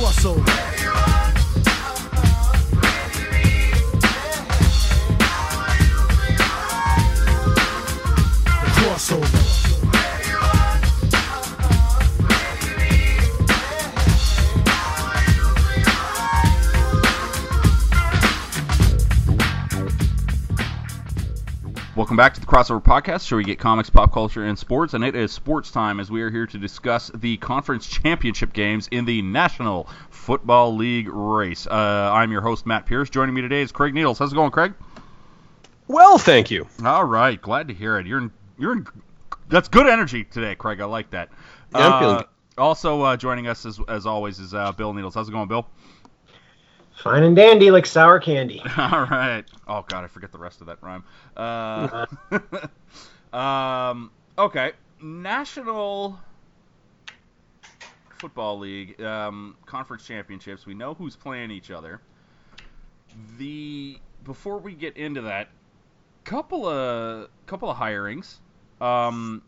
crossover. Welcome back to the Crossover Podcast, where we get comics, pop culture, and sports. And it is sports time as we are here to discuss the conference championship games in the National Football League race. Uh, I'm your host, Matt Pierce. Joining me today is Craig Needles. How's it going, Craig? Well, thank you. All right, glad to hear it. You're in, you're in, that's good energy today, Craig. I like that. Yeah, I'm Uh, feeling good. also uh, joining us as, as always is uh, Bill Needles. How's it going, Bill? Fine and dandy like sour candy. All right. Oh God, I forget the rest of that rhyme. Uh, um. Okay. National Football League um, conference championships. We know who's playing each other. The before we get into that, couple of couple of hirings. Um,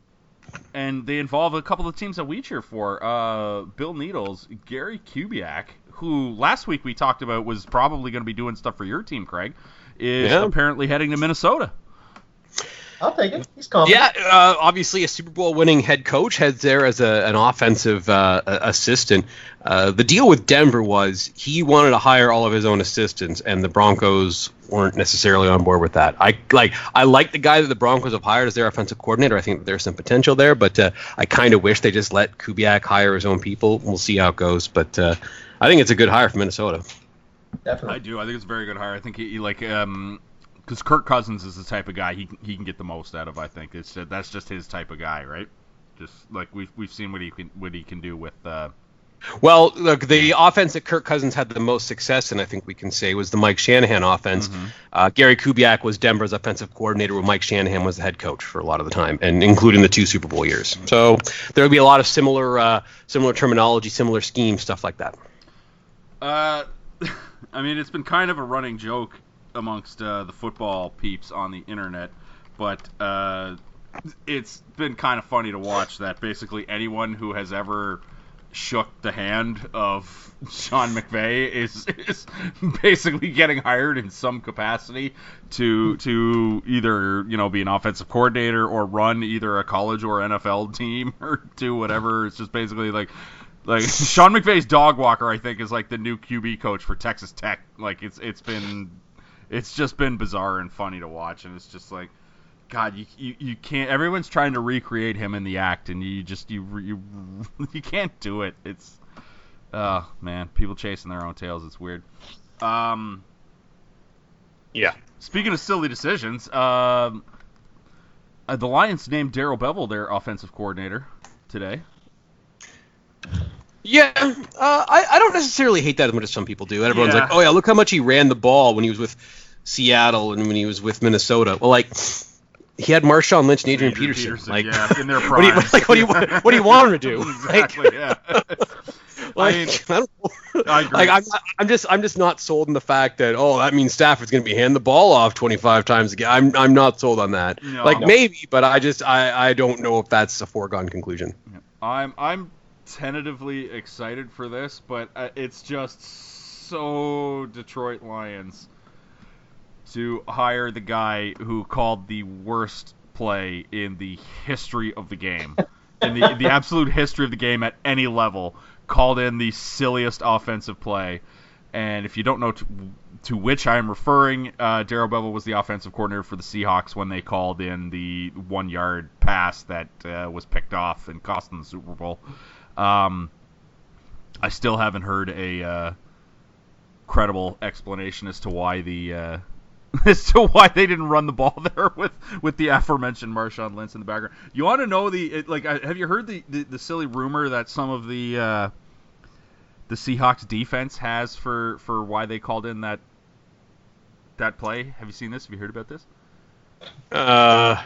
and they involve a couple of teams that we cheer for. Uh, Bill Needles, Gary Kubiak, who last week we talked about was probably going to be doing stuff for your team, Craig, is Yeah. apparently heading to Minnesota. I'll take it. He's confident. Yeah, uh, obviously a Super Bowl winning head coach heads there as a, an offensive uh, assistant. Uh, the deal with Denver was he wanted to hire all of his own assistants, and the Broncos weren't necessarily on board with that. I like I like the guy that the Broncos have hired as their offensive coordinator. I think that there's some potential there, but uh, I kind of wish they just let Kubiak hire his own people. We'll see how it goes, but uh, I think it's a good hire for Minnesota. Definitely. I do. I think it's a very good hire. I think he, he like um because Kirk Cousins is the type of guy he can- he can get the most out of. I think it's uh, that's just his type of guy, right? Just like we've we've seen what he can what he can do with. Uh, Well, look, the offense that Kirk Cousins had the most success in, I think we can say, was the Mike Shanahan offense. Uh, Gary Kubiak was Denver's offensive coordinator, where Mike Shanahan was the head coach for a lot of the time, and including the two Super Bowl years. So there would be a lot of similar, uh, similar terminology, similar schemes, stuff like that. Uh, I mean, it's been kind of a running joke amongst uh, the football peeps on the internet, but uh, it's been kind of funny to watch that basically anyone who has ever shook the hand of Sean McVay is, is basically getting hired in some capacity to to either you know be an offensive coordinator or run either a college or NFL team or do whatever. It's just basically like like Sean McVay's dog walker, I think, is like the new QB coach for Texas Tech. Like it's it's been it's just been bizarre and funny to watch, and it's just like, God, you you, you can't. Everyone's trying to recreate him in the act, and you just you you you can't do it. It's oh man, people chasing their own tails. It's weird. Um, Yeah. speaking of silly decisions, um, uh, the Lions named Darrell Bevell their offensive coordinator today. Yeah, uh, I, I don't necessarily hate that as much as some people do. Everyone's Yeah. like, oh yeah, look how much he ran the ball when he was with Seattle and when he was with Minnesota. Well, like he had Marshawn Lynch and Adrian, Adrian Peterson. Peterson, Like, yeah, in their what do you like? What do you want? What do you want him to do? exactly. yeah. Like, I, mean, I don't know. I agree. Like, I'm, not, I'm just, I'm just not sold on the fact that oh, that means Stafford's going to be handing the ball off 25 times again. I'm, I'm not sold on that. No. like maybe, but I just, I, I don't know if that's a foregone conclusion. I'm I'm tentatively excited for this, but uh, it's just so Detroit Lions to hire the guy who called the worst play in the history of the game, in the the absolute history of the game at any level, called in the silliest offensive play. And if you don't know to, to which I am referring, uh, Darrell Bevell was the offensive coordinator for the Seahawks when they called in the one yard pass that uh, was picked off and cost them the Super Bowl. Um, I still haven't heard a uh, credible explanation as to why the uh, as to why they didn't run the ball there with with the aforementioned Marshawn Lynch in the background. You want to know the it, like? Have you heard the, the the silly rumor that some of the uh, the Seahawks defense has for for why they called in that that play? Have you seen this? Have you heard about this? Uh,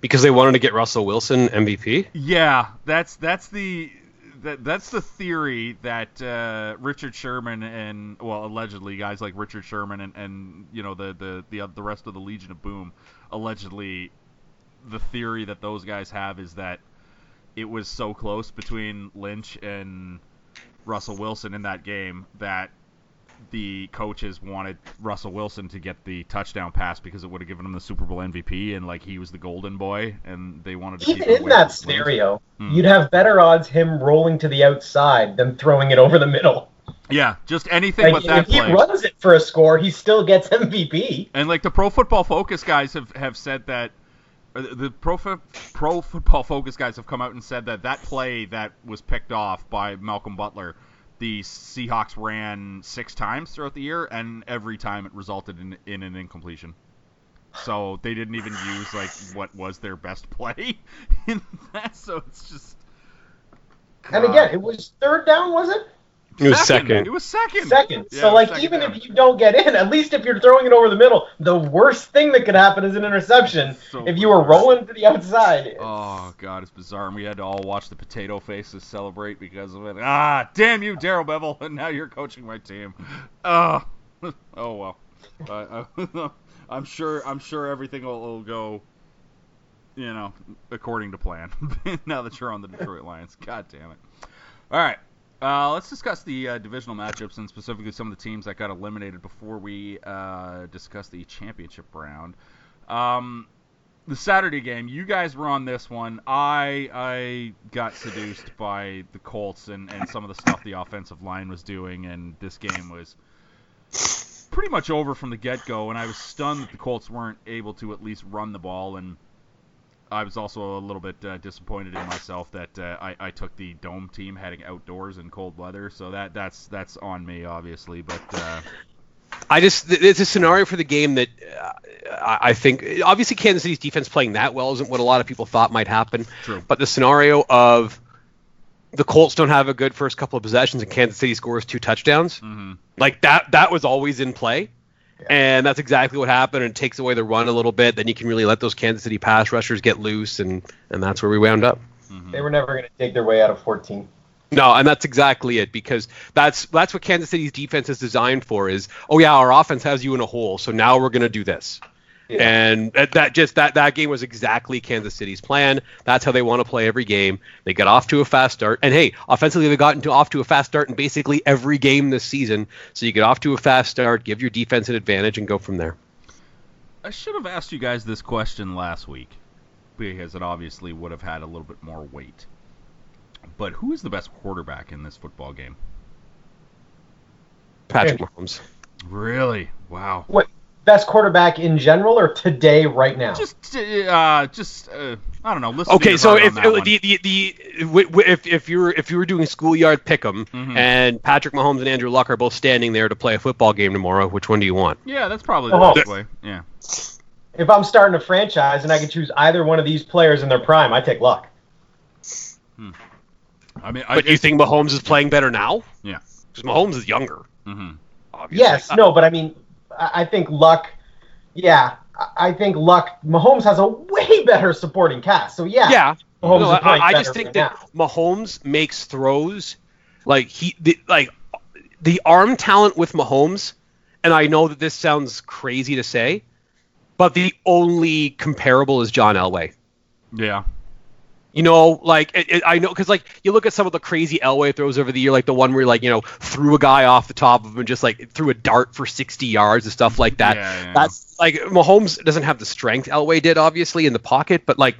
because they wanted to get Russell Wilson MVP. Yeah, that's that's the that, that's the theory that uh, Richard Sherman and well allegedly guys like Richard Sherman and, and you know the the the the rest of the Legion of Boom allegedly the theory that those guys have is that it was so close between Lynch and Russell Wilson in that game that the coaches wanted Russell Wilson to get the touchdown pass because it would have given him the Super Bowl MVP and like he was the golden boy and they wanted to keep Even in that scenario, Hmm. you'd have better odds him rolling to the outside than throwing it over the middle. Yeah, just anything Like, but that if he play. runs it for a score, he still gets MVP. And like the Pro Football Focus guys have, have said that the the Pro Fo- Pro Football Focus guys have come out and said that that play that was picked off by Malcolm Butler, the Seahawks ran six times throughout the year, and every time it resulted in in an incompletion. So they didn't even use like what was their best play in that. So it's just. And again, it was third down, was it? It was second. It was second. Second. Yeah, so, like, second even down. if you don't get in, at least if you're throwing it over the middle, the worst thing that could happen is an interception. So if you were rolling to the outside. Oh god, it's bizarre, and we had to all watch the potato faces celebrate because of it. Ah, damn you, Darrell Bevell, and now you're coaching my team. Oh, oh well. Uh, I'm sure. I'm sure everything will, will go, you know, according to plan. now that you're on the Detroit Lions, god damn it. All right. Uh, let's discuss the uh, divisional matchups and specifically some of the teams that got eliminated before we uh, discuss the championship round. Um, the Saturday game, you guys were on this one. I I got seduced by the Colts and, and some of the stuff the offensive line was doing, and this game was pretty much over from the get go. And I was stunned that the Colts weren't able to at least run the ball. And I was also a little bit uh, disappointed in myself that uh, I, I took the dome team heading outdoors in cold weather. So that that's that's on me, obviously. But uh, I just it's a scenario for the game that uh, I think obviously Kansas City's defense playing that well isn't what a lot of people thought might happen. True. But the scenario of the Colts don't have a good first couple of possessions and Kansas City scores two touchdowns, mhm. like that that was always in play. And that's exactly what happened. And it takes away the run a little bit. Then you can really let those Kansas City pass rushers get loose, and, and that's where we wound up. Mm-hmm. They were never going to take their way out of 14. No, and that's exactly it because that's that's what Kansas City's defense is designed for. Is oh yeah, our offense has you in a hole, so now we're going to do this. Yeah. And that, that just that that game was exactly Kansas City's plan. That's how they want to play every game. They get off to a fast start, and hey, offensively they've gotten to off to a fast start in basically every game this season. So you get off to a fast start, give your defense an advantage, and go from there. I should have asked you guys this question last week because it obviously would have had a little bit more weight. But who is the best quarterback in this football game? Patrick Yeah. Mahomes. Really? Wow. What best quarterback in general or today right now? Just, uh, just, uh, I don't know. Listen Okay, your so heart on if that one. the, the the wi- wi- if if you were if you were doing schoolyard pick'em Mhm. and Patrick Mahomes and Andrew Luck are both standing there to play a football game tomorrow, which one do you want? yeah, that's probably the Oh. best way. Yeah. if I'm starting a franchise and I can choose either one of these players in their prime, I take luck. I mean, I But you think Mahomes is playing better now? Yeah. Because Mahomes is younger. hmm Obviously. Yes, no, but I mean, I I think luck. Yeah, I- I think luck. Mahomes has a way better supporting cast. So yeah, Yeah. Mahomes No, is playing I, I better just think right that Mahomes makes throws like he the, like the arm talent with Mahomes, and I know that this sounds crazy to say, but the only comparable is John Elway. Yeah. You know, like it, it, I know because like you look at some of the crazy Elway throws over the year, like the one where like you know threw a guy off the top of him and just like threw a dart for 60 yards and stuff like that. Yeah, yeah. That's like Mahomes doesn't have the strength Elway did, obviously in the pocket, but like,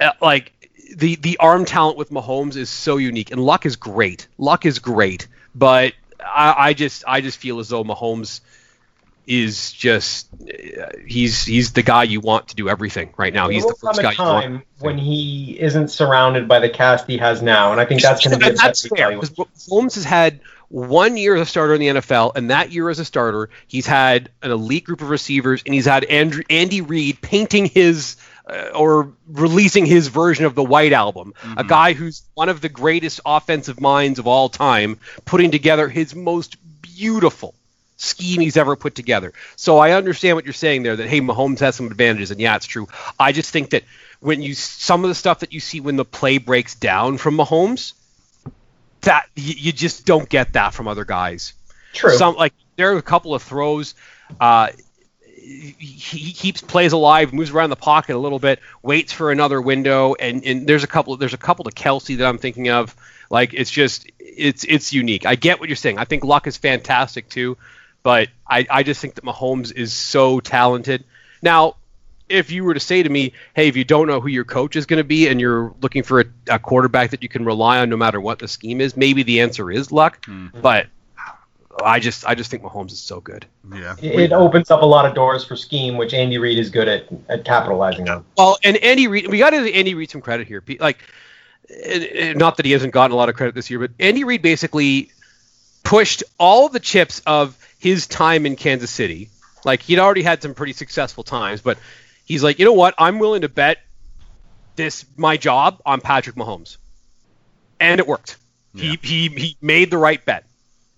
uh, like the the arm talent with Mahomes is so unique, and Luck is great. Luck is great, but I, I just I just feel as though Mahomes is just he's he's the guy you want to do everything right now. There He's the first guy a you want. time when he isn't surrounded by the cast he has now, and I think that's going to be that's fair because Holmes has had one year as a starter in the NFL, and that year as a starter, he's had an elite group of receivers, and he's had Andrew, Andy Reid painting his uh, or releasing his version of the White Album, a guy who's one of the greatest offensive minds of all time, putting together his most beautiful scheme he's ever put together. So I understand what you're saying there that hey Mahomes has some advantages and yeah it's true. I just think that when you some of the stuff that you see when the play breaks down from Mahomes that you, you just don't get that from other guys. True. Some like there are a couple of throws uh he, he keeps plays alive, moves around the pocket a little bit, waits for another window, and, and there's a couple there's a couple to Kelce that I'm thinking of. Like it's just it's it's unique. I get what you're saying. I think Luck is fantastic too, but I, I just think that Mahomes is so talented. Now, if you were to say to me, hey, if you don't know who your coach is going to be and you're looking for a, a quarterback that you can rely on no matter what the scheme is, maybe the answer is Luck. Hmm. But I just I just think Mahomes is so good. Yeah. It, it opens up a lot of doors for scheme, which Andy Reid is good at, at capitalizing on. Well, and Andy Reid, we got to give Andy Reid some credit here. Like, not that he hasn't gotten a lot of credit this year, but Andy Reid basically pushed all the chips of his time in Kansas City. Like, he'd already had some pretty successful times, but he's like, you know what? I'm willing to bet this my job on Patrick Mahomes, and it worked. Yeah. He, he he made the right bet,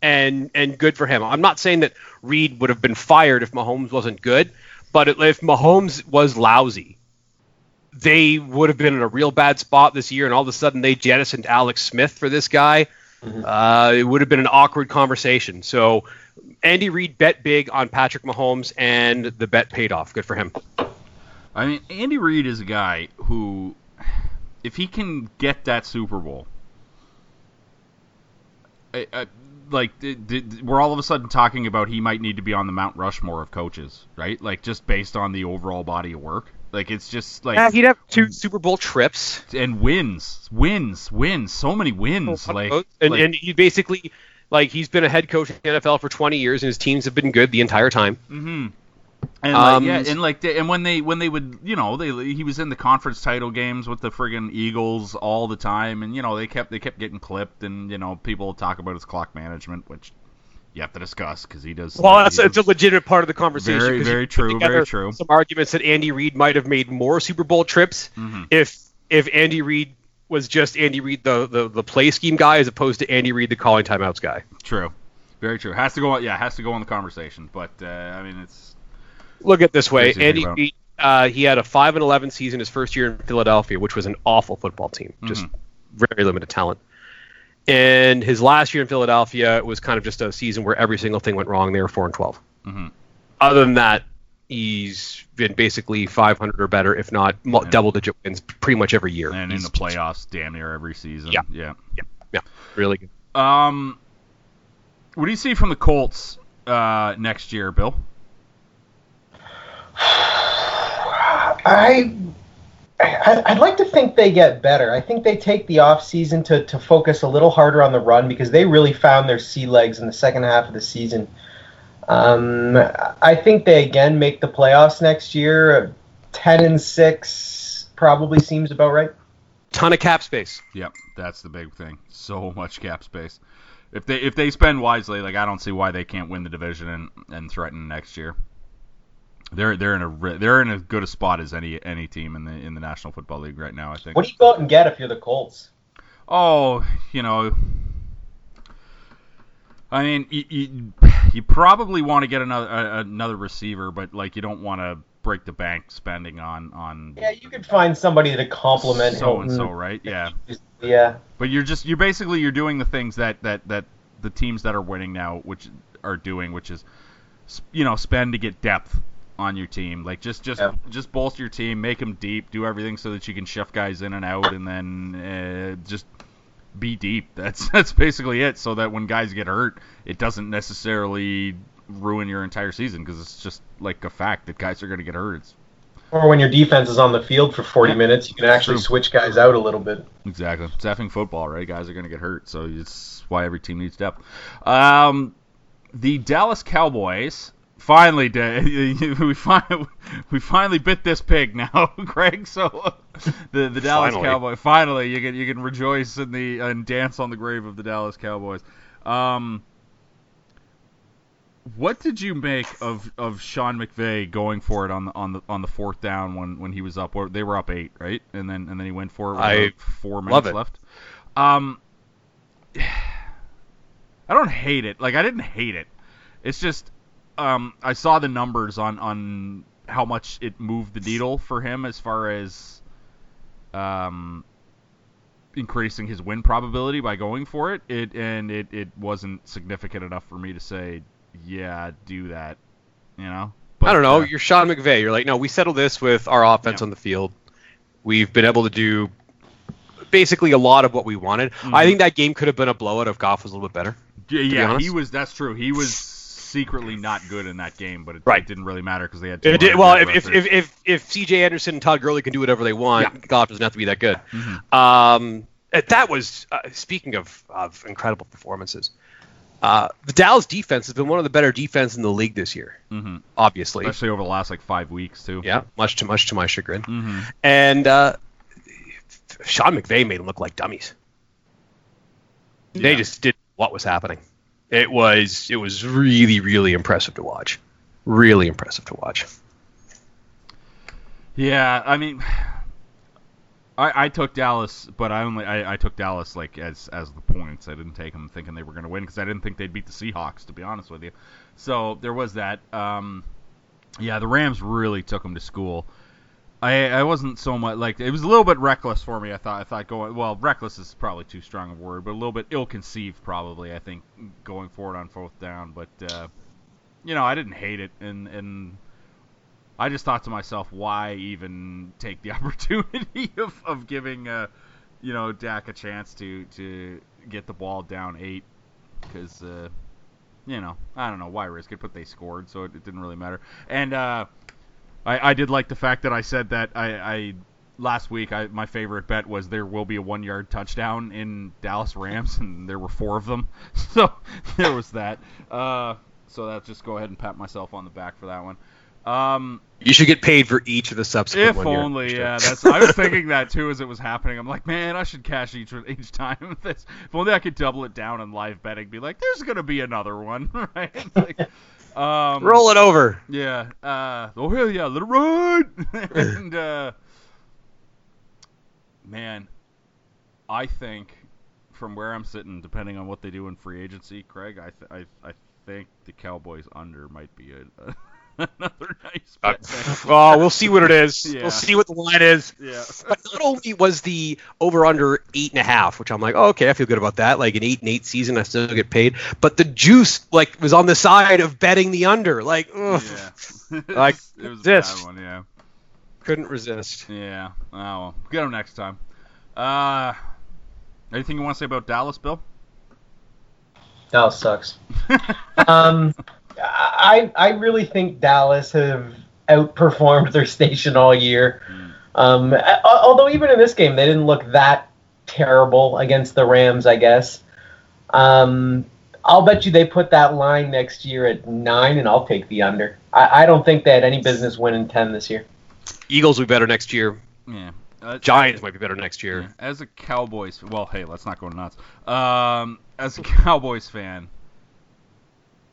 and and good for him. I'm not saying that Reid would have been fired if Mahomes wasn't good, but if Mahomes was lousy, they would have been in a real bad spot this year, and all of a sudden they jettisoned Alex Smith for this guy. Uh, it would have been an awkward conversation. So Andy Reid bet big on Patrick Mahomes, and the bet paid off. Good for him. I mean, Andy Reid is a guy who, if he can get that Super Bowl, I, I, like, did, did, we're all of a sudden talking about he might need to be on the Mount Rushmore of coaches, right? Like, just based on the overall body of work. Like, it's just like Yeah, he'd have two Super Bowl trips. and wins, wins, wins, so many wins. Oh, like, and, like- and he basically, like, he's been a head coach in the NFL for 20 years, and his teams have been good the entire time. Mm-hmm. And like, Um, yeah, and like, they, and when they when they would, you know, they he was in the conference title games with the friggin' Eagles all the time, and you know they kept they kept getting clipped, and you know people talk about his clock management, which you have to discuss because he does. Well, that's it's a legitimate part of the conversation. Very, very true, very true. Some arguments that Andy Reid might have made more Super Bowl trips Mhm. if if Andy Reid was just Andy Reid the, the the play scheme guy as opposed to Andy Reid the calling timeouts guy. true, very true. Has to go, yeah, has to go on the conversation. But uh, I mean, it's Look at this way, Crazy to think Andy. Reid. Uh, he had a five and eleven season his first year in Philadelphia, which was an awful football team, just Mm-hmm. very limited talent. And his last year in Philadelphia was kind of just a season where every single thing went wrong. They were four and 12 Mhm. Other than that, he's been basically 500 or better, if not mu- Yeah. double-digit wins, pretty much every year. and in the playoffs, damn near every season. Yeah. yeah. yeah, really good. Um, what do you see from the Colts uh, next year, Bill? I, I I'd like to think they get better. I think they take the off season to to focus a little harder on the run because they really found their sea legs in the second half of the season. Um, I think they again make the playoffs next year. Ten and six probably seems about right. Ton of cap space. Yep, that's the big thing. So much cap space. If they if they spend wisely, like I don't see why they can't win the division and, and threaten next year. They're they're in a they're in as good a spot as any any team in the in the National Football League right now. I think. What do you go out and get if you're the Colts? Oh, you know, I mean, you you, you probably want to get another uh, another receiver, but like you don't want to break the bank spending on on Yeah, you could find somebody to complement so and so, right? Yeah. Yeah. But you're just you're basically you're doing the things that that that the teams that are winning now which are doing, which is you know spend to get depth on your team. Like just just Yeah. just bolster your team, make them deep, do everything so that you can shift guys in and out, and then uh, just be deep. That's that's basically it. So that when guys get hurt, it doesn't necessarily ruin your entire season because it's just like a fact that guys are going to get hurt. It's Or when your defense is on the field for 40 Yeah. minutes, you can actually True. switch guys out a little bit. Exactly. It's effing football, right? Guys are going to get hurt, so it's why every team needs depth. Um, the Dallas Cowboys finally did. We finally we finally bit this pig now, Greg. So the the Dallas Finally. Cowboys finally you can you can rejoice in the and dance on the grave of the Dallas Cowboys. Um, what did you make of, of Sean McVay going for it on the on the on the fourth down when, when he was up? Or they were up eight, right? And then and then he went for it with I four minutes left. Um, I don't hate it. Like I didn't hate it. It's just um, I saw the numbers on on how much it moved the needle for him as far as um increasing his win probability by going for it. It and it, it wasn't significant enough for me to say, yeah, do that. You know. I don't know. uh, You're Sean McVay. You're like, no, we settled this with our offense Yeah. on the field. We've been able to do basically a lot of what we wanted. Mm-hmm. I think that game could have been a blowout if Goff was a little bit better. Yeah, yeah, he was. That's true. He was secretly not good in that game, but it, Right. it didn't really matter because they had. It did, well, if, if, if, if, if C.J. Anderson and Todd Gurley can do whatever they want, Yeah. Goff doesn't have to be that good. Mhm. Um, uh, that was uh, speaking of, of incredible performances. Uh, the Dallas defense has been one of the better defense in the league this year. Mhm. Obviously, especially over the last like five weeks too. yeah, much too much to my chagrin. hmm And uh, Sean McVay made them look like dummies. They just did what was happening. It was it was really really impressive to watch. Really impressive to watch. Yeah, I mean, I, I took Dallas, but I only I, I took Dallas like as as the points. I didn't take them thinking they were going to win because I didn't think they'd beat the Seahawks. To be honest with you, so there was that. Um, yeah, the Rams really took them to school. I I wasn't so much like it was a little bit reckless for me. I thought I thought going well reckless is probably too strong a word, but a little bit ill-conceived probably. I think going forward on fourth down, but uh, you know I didn't hate it and and I just thought to myself, why even take the opportunity of, of giving, uh, you know, Dak a chance to, to get the ball down eight? Because, uh, you know, I don't know why risk it, but they scored, so it, it didn't really matter. And uh, I, I did like the fact that I said that I, I last week I, my favorite bet was there will be a one yard touchdown in Dallas Rams, and there were four of them. So there was that. Uh, so that just go ahead and pat myself on the back for that one. Um, You should get paid for each of the subsequent if only, yeah. That's I was thinking that too as it was happening. I'm like, man, I should cash each each time. This if only I could double it down in live betting. Be like, there's gonna be another one, right? Like, um, Roll it over. Yeah. Uh, oh hell yeah, little it run. and uh, man, I think from where I'm sitting, depending on what they do in free agency, Craig, I th- I, I think the Cowboys under might be a, another nice Uh, bet. oh, we'll see what it is. Yeah. We'll see what the line is. Yeah. But not only was the over under eight and a half, which I'm like, oh, okay, I feel good about that. Like an eight and eight season, I still get paid. But the juice like was on the side of betting the under. Like, ugh, Yeah. Like, it was a this. bad one, yeah. couldn't resist. Yeah. Oh well. Get them next time. Uh, anything you want to say about Dallas, Bill? Dallas sucks. um, I I really think Dallas have outperformed their station all year. Um, although even in this game they didn't look that terrible against the Rams, I guess. Um, I'll bet you they put that line next year at nine, and I'll take the under. I, I don't think they had any business winning ten this year. Eagles will be better next year. yeah. Uh, Giants might be better next year. Yeah, As a Cowboys, well, hey, let's not go nuts. Um, as a Cowboys fan,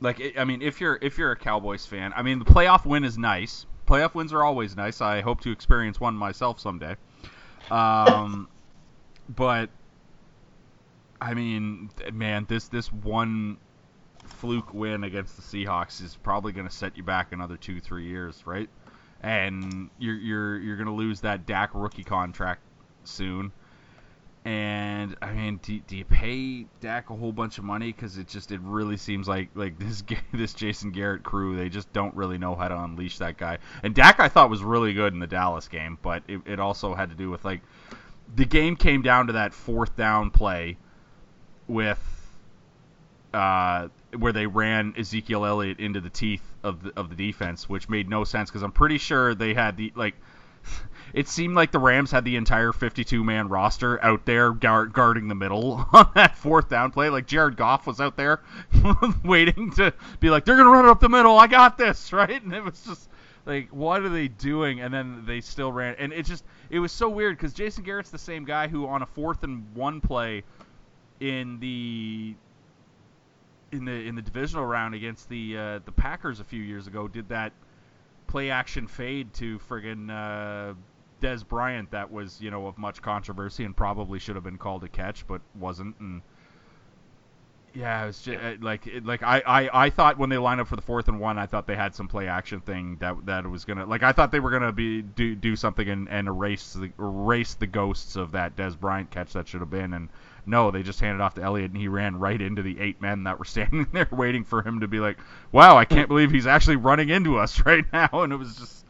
like I mean, if you're if you're a Cowboys fan, I mean, the playoff win is nice. Playoff wins are always nice. I hope to experience one myself someday. Um, but I mean, man, this this one fluke win against the Seahawks is probably going to set you back another two, three years, right? And you're you're you're going to lose that Dak rookie contract soon. And I mean, do, do you pay Dak a whole bunch of money? Because it just it really seems like like this this Jason Garrett crew they just don't really know how to unleash that guy. And Dak I thought was really good in the Dallas game, but it, it also had to do with like the game came down to that fourth down play with uh, where they ran Ezekiel Elliott into the teeth of the of the defense, which made no sense because I'm pretty sure they had the like. It seemed like the Rams had the entire 52 man roster out there guard, guarding the middle on that fourth down play. Like Jared Goff was out there waiting to be like, they're gonna run it up the middle. I got this, right? And it was just like, what are they doing? And then they still ran, and it just it was so weird because Jason Garrett's the same guy who on a fourth and one play in the in the in the divisional round against the uh, the Packers a few years ago did that play action fade to friggin' uh, Dez Bryant that was you know of much controversy and probably should have been called a catch but wasn't and yeah it was just uh, like it, like I, I I thought when they lined up for the fourth and one I thought they had some play action thing that that was gonna like I thought they were gonna be do do something and, and erase the erase the ghosts of that Dez Bryant catch that should have been and no, they just handed off to Elliott, and he ran right into the eight men that were standing there waiting for him to be like, "Wow, I can't believe he's actually running into us right now." And it was just,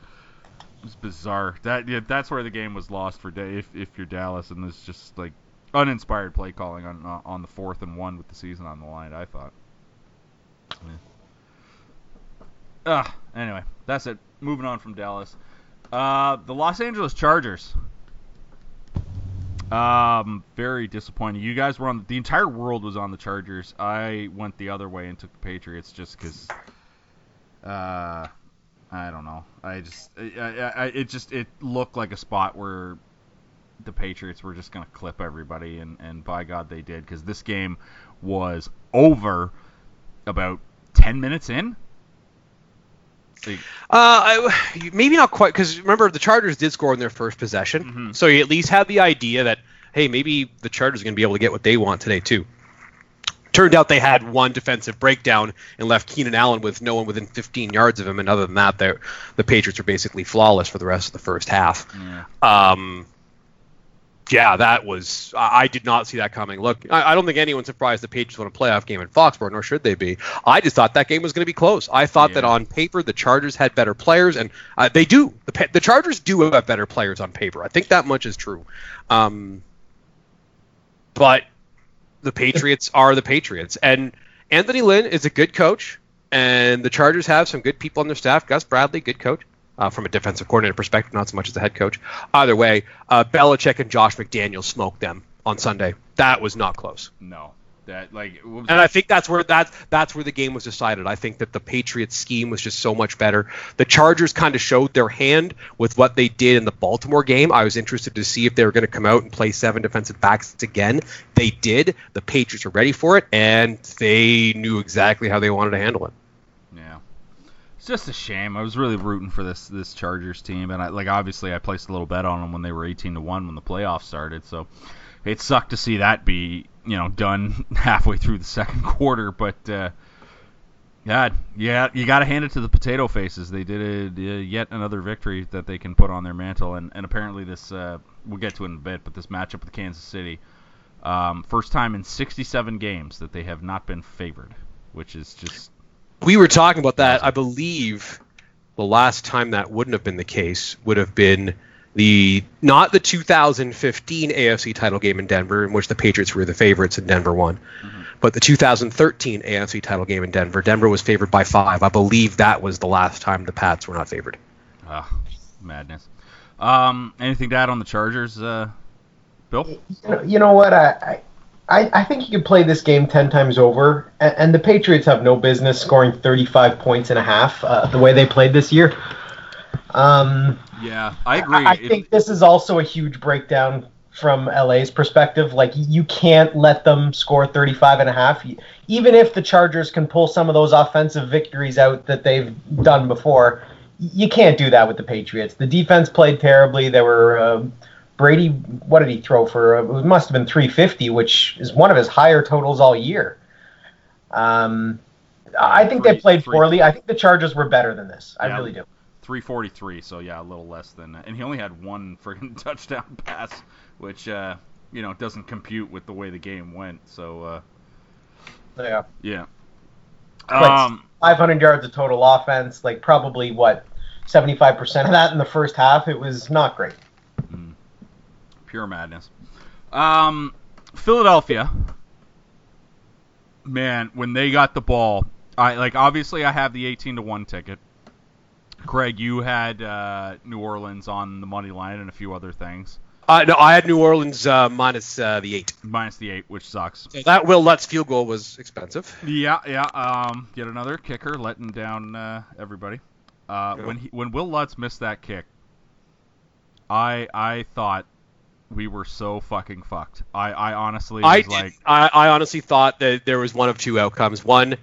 was bizarre. That yeah, that's where the game was lost for day if if you're Dallas, and it's just like uninspired play calling on uh, on the fourth and one with the season on the line. I thought. Yeah. Ah, anyway, that's it. Moving on from Dallas. Uh, the Los Angeles Chargers. Um, very disappointing. You guys were on the entire world was on the Chargers. I went the other way and took the Patriots just because. Uh, I don't know. I just, I, I, it just, it looked like a spot where the Patriots were just gonna clip everybody, and and by God they did because this game was over about ten minutes in. Uh, I, maybe not quite because remember the Chargers did score in their first possession, Mhm. so you at least had the idea that hey, maybe the Chargers are going to be able to get what they want today too. Turned out they had one defensive breakdown and left Keenan Allen with no one within 15 yards of him, and other than that, the Patriots were basically flawless for the rest of the first half. Yeah. Um, yeah, that was. I, I did not see that coming. Look, I, I don't think anyone's surprised the Patriots won a playoff game in Foxborough, nor should they be. I just thought that game was going to be close. I thought that on paper the Chargers had better players, and uh, they do. The, the Chargers do have better players on paper. I think that much is true. Um, but the Patriots are the Patriots, and Anthony Lynn is a good coach, and the Chargers have some good people on their staff. Gus Bradley, good coach. Uh, from a defensive coordinator perspective, not so much as a head coach. Either way, uh, Belichick and Josh McDaniels smoked them on Sunday. That was not close, No. That like. and I think that's where that's that's where the game was decided. I think that the Patriots scheme was just so much better. The Chargers kind of showed their hand with what they did in the Baltimore game. I was interested to see if they were going to come out and play seven defensive backs again. They did. The Patriots were ready for it, and they knew exactly how they wanted to handle it. Yeah. It's just a shame. I was really rooting for this this Chargers team, and I like obviously I placed a little bet on them when they were 18 to one when the playoffs started. So it sucked to see that be you know done halfway through the second quarter. But uh, God, yeah, you got to hand it to the potato faces. They did uh, yet another victory that they can put on their mantle, and and apparently this uh, we'll get to it in a bit. But this matchup with Kansas City, um, first time in 67 games that they have not been favored, which is just We were talking about that. I believe the last time that wouldn't have been the case would have been the not the 2015 AFC title game in Denver, in which the Patriots were the favorites and Denver won, but the 2013 AFC title game in Denver. Denver was favored by five. I believe that was the last time the Pats were not favored. Ah, madness. Um, anything to add on the Chargers, uh, Bill? You know, you know what? I, I I think you could play this game ten times over, and, and the Patriots have no business scoring thirty-five points and a half uh, the way they played this year. Um, Yeah, I agree. I, I think this is also a huge breakdown from LA's perspective. Like you can't let them score 35 and a half. Even if the Chargers can pull some of those offensive victories out that they've done before, you can't do that with the Patriots. The defense played terribly. There were uh, Brady. What did he throw for? Uh, it must have been 350, which is one of his higher totals all year. Um, I think they played poorly. I think the Chargers were better than this. I Yeah. really do. 343, so yeah, a little less than. And he only had one friggin' touchdown pass, which uh, you know doesn't compute with the way the game went. So uh, Yeah. yeah. Um, 500 yards of total offense, like probably what 75% of that in the first half. It was not great. pure madness. Um, Philadelphia. Man, when they got the ball, I like obviously I have the 18 to one ticket. Craig, you had uh, New Orleans on the money line and a few other things, Uh, no, I had New Orleans uh, minus uh, the eight. minus the eight, which sucks. So that Wil Lutz field goal was expensive. Yeah, yeah. Um, yet another kicker letting down uh, everybody. Uh, Yeah. When he, when Wil Lutz missed that kick, I I thought we were so fucking fucked. I I honestly I, like, I I honestly thought that there was one of two outcomes. One,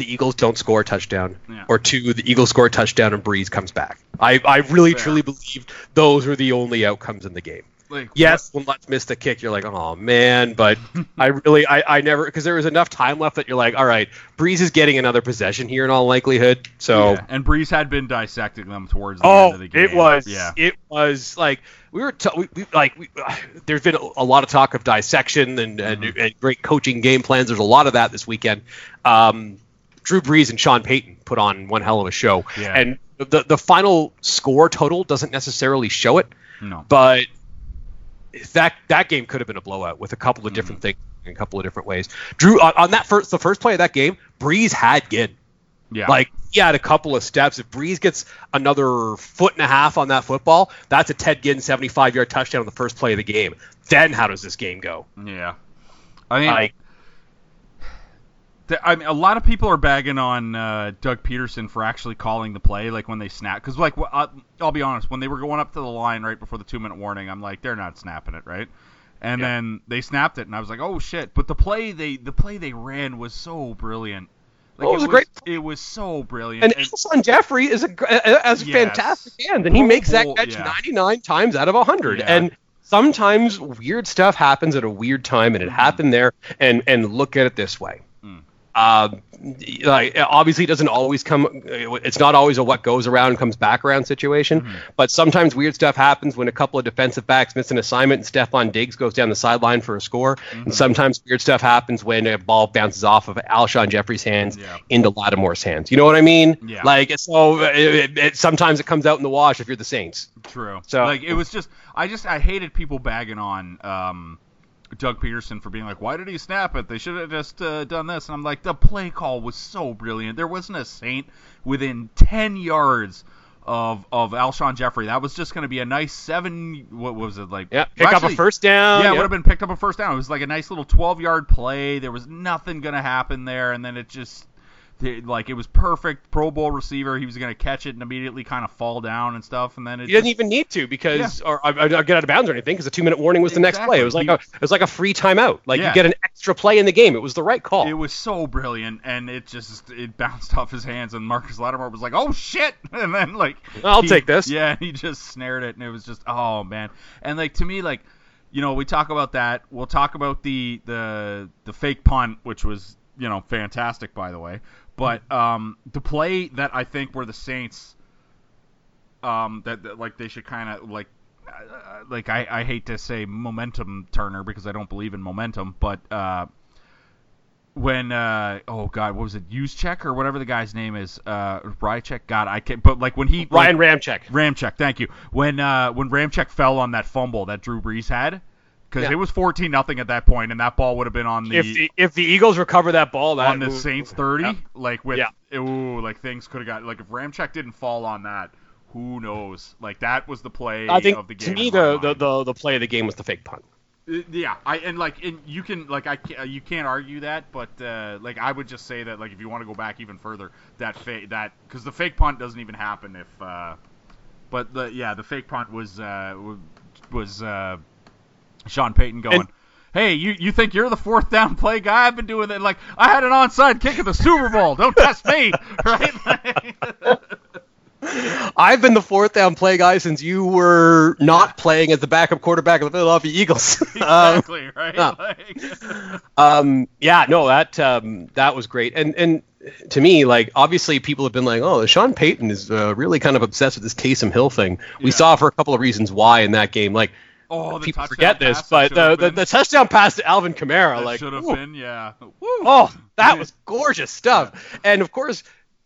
the Eagles don't score a touchdown, Yeah. or two, the Eagles score a touchdown and Brees comes back. I, I really Fair. truly believed those were the only outcomes in the game. like Yes, when Lutz missed the kick, you're like, oh man, but I really, I, I never, because there was enough time left that you're like, all right, Brees is getting another possession here in all likelihood. So, Yeah, and Brees had been dissecting them towards the oh, end of the game. it was, yeah. it was like we were, t- we, we, like, we, there's been a lot of talk of dissection and, and, Mm-hmm. and great coaching game plans. There's a lot of that this weekend. Um, Drew Brees and Sean Payton put on one hell of a show, Yeah. and the the final score total doesn't necessarily show it, No. but that that game could have been a blowout with a couple of different mm-hmm. things in a couple of different ways. Drew on, on that first the first play of that game, Brees had Ginn. Yeah. Like he had a couple of steps. If Brees gets another foot and a half on that football, that's a Ted Ginn 75 yard touchdown on the first play of the game. Then how does this game go? Yeah. I mean, Like I mean, a lot of people are bagging on uh, Doug Pederson for actually calling the play, like when they snap. Because, like, I'll, uh, I'll be honest, when they were going up to the line right before the two minute warning, I'm like, they're not snapping it, right? And Yeah. then they snapped it, and I was like, oh shit! But the play they the play they ran was so brilliant. Like, Oh, it was a great It was so brilliant. and Alshon Jeffery is a gr- uh, uh, has a Yes. fantastic hand, and he makes that oh, catch yeah. 99 times out of 100. Yeah. And sometimes weird stuff happens at a weird time, and it mm-hmm. happened there. And and look at it this way. Uh, like obviously, it doesn't always come. It's not always a what goes around comes back around situation. Mm-hmm. But sometimes weird stuff happens when a couple of defensive backs miss an assignment and Stefon Diggs goes down the sideline for a score. Mm-hmm. And sometimes weird stuff happens when a ball bounces off of Alshon Jeffery's hands Yeah. into Lattimore's hands. You know what I mean? Yeah. Like so, it, it, it, sometimes it comes out in the wash if you're the Saints. True. So- like it was just I just I hated people bagging on um Doug Pederson for being like, why did he snap it? They should have just uh, done this. And I'm like, the play call was so brilliant. There wasn't a Saint within 10 yards of of Alshon Jeffery. That was just going to be a nice seven. What was it like? Yeah, pick up a first down. Yeah, it would have been picked up a first down. It was like a nice little 12 yard play. There was nothing going to happen there, and then it just. Like it was perfect, Pro Bowl receiver. He was gonna catch it and immediately kind of fall down and stuff, and then it You didn't just- even need to because, or I, I get out of bounds or anything because a two minute warning was the next play. It was like Exactly. a, it was like a free timeout. Like Yeah. you get an extra play in the game. It was the right call. It was so brilliant, and it just it bounced off his hands, and Marcus Lattimore was like, "Oh shit!" And then like, I'll he- take this. Yeah, he just snared it, and it was just, oh man. And like to me, like, you know, we talk about that. We'll talk about the the the fake punt, which was you know fantastic, by the way. But um, the play that I think where the Saints, um, that, that like they should kind of like uh, like I, I hate to say momentum turner because I don't believe in momentum, but uh, when uh, oh god, what was it, use check or whatever the guy's name is, uh, Rycheck. God, I can't. But like when he Ryan like, Ramchek. Ramchek, thank you. When uh, when Ramchek fell on that fumble that Drew Brees had, because Yeah. it was fourteen nothing at that point, and that ball would have been on the If the, if the Eagles recover that ball, that on the Saints 30, Yeah. like with Yeah. ooh, like things could have got like if Ramchek didn't fall on that, who knows? Like that was the play I think of the to game. me in my the, the, the the play of the game was the fake punt. Uh, yeah, I and like and you can like I can't, you can't argue that, but uh, like I would just say that like if you want to go back even further, that fake that because the fake punt doesn't even happen if. Uh, but the yeah the fake punt was uh, was uh, Sean Payton going. And- Hey, you, you think you're the fourth down play guy? I've been doing it. Like I had an onside kick at the Super Bowl. Don't test me, right? I've been the fourth down play guy since you were not playing as the backup quarterback of the Philadelphia Eagles. Um, exactly, right? yeah. Like, um, yeah, no, that um, that was great, and and to me, like obviously people have been like, oh, Sean Payton is uh, really kind of obsessed with this Taysom Hill thing. We Yeah. saw for a couple of reasons why in that game, like. Oh, People forget this, but the, the, the touchdown pass to Alvin Kamara, that like, should have been, yeah. Woo. oh, that was gorgeous stuff. And of course,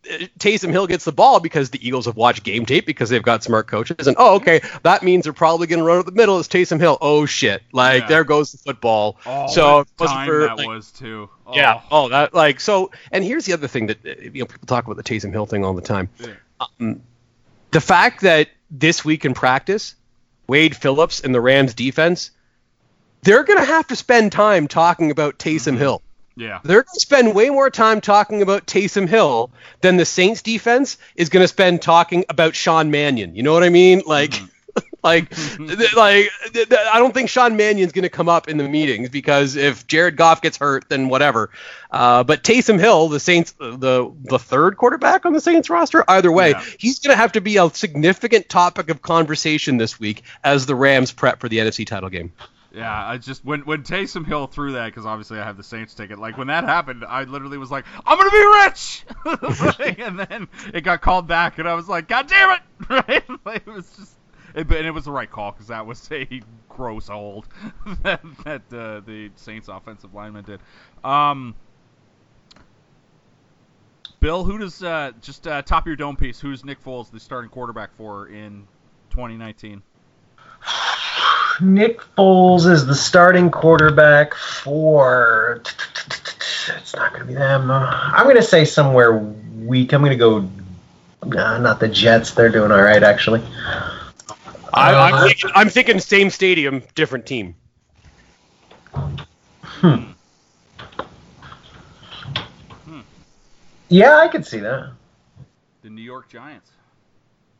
uh, Taysom Hill gets the ball because the Eagles have watched game tape because they've got smart coaches. And oh, okay, that means they're probably going to run up the middle. It's Taysom Hill. Oh shit! Like Yeah. there goes the football. Oh, so time for, that like, was too. Oh. yeah. Oh, that like so. And here's the other thing that uh, you know people talk about the Taysom Hill thing all the time. Yeah. Um, the fact that this week in practice, Wade Phillips and the Rams defense, they're going to have to spend time talking about Taysom Mm-hmm. Hill. Yeah. They're going to spend way more time talking about Taysom Hill than the Saints defense is going to spend talking about Sean Mannion. You know what I mean? Like, like, th- like, th- th- I don't think Sean Mannion's going to come up in the meetings because if Jared Goff gets hurt, then whatever. Uh, but Taysom Hill, the Saints, the the third quarterback on the Saints roster, either way, Yeah. he's going to have to be a significant topic of conversation this week as the Rams prep for the NFC title game. Yeah, I just when when Taysom Hill threw that because obviously I have the Saints ticket. Like when that happened, I literally was like, "I'm gonna be rich," and then it got called back, and I was like, "God damn it!" Right? Like, it was just, and it was the right call because that was a gross hold that that uh, the Saints offensive lineman did. Um, Bill, who does uh, just uh, top of your dome piece? Who's Nick Foles the starting quarterback for in 2019? Nick Foles is the starting quarterback for. It's not going to be them. I'm going to say somewhere weak. I'm going to go. Nah, not the Jets. They're doing all right, actually. I, I'm, thinking, I'm thinking same stadium, different team. Hmm. Yeah, I could see that. The New York Giants.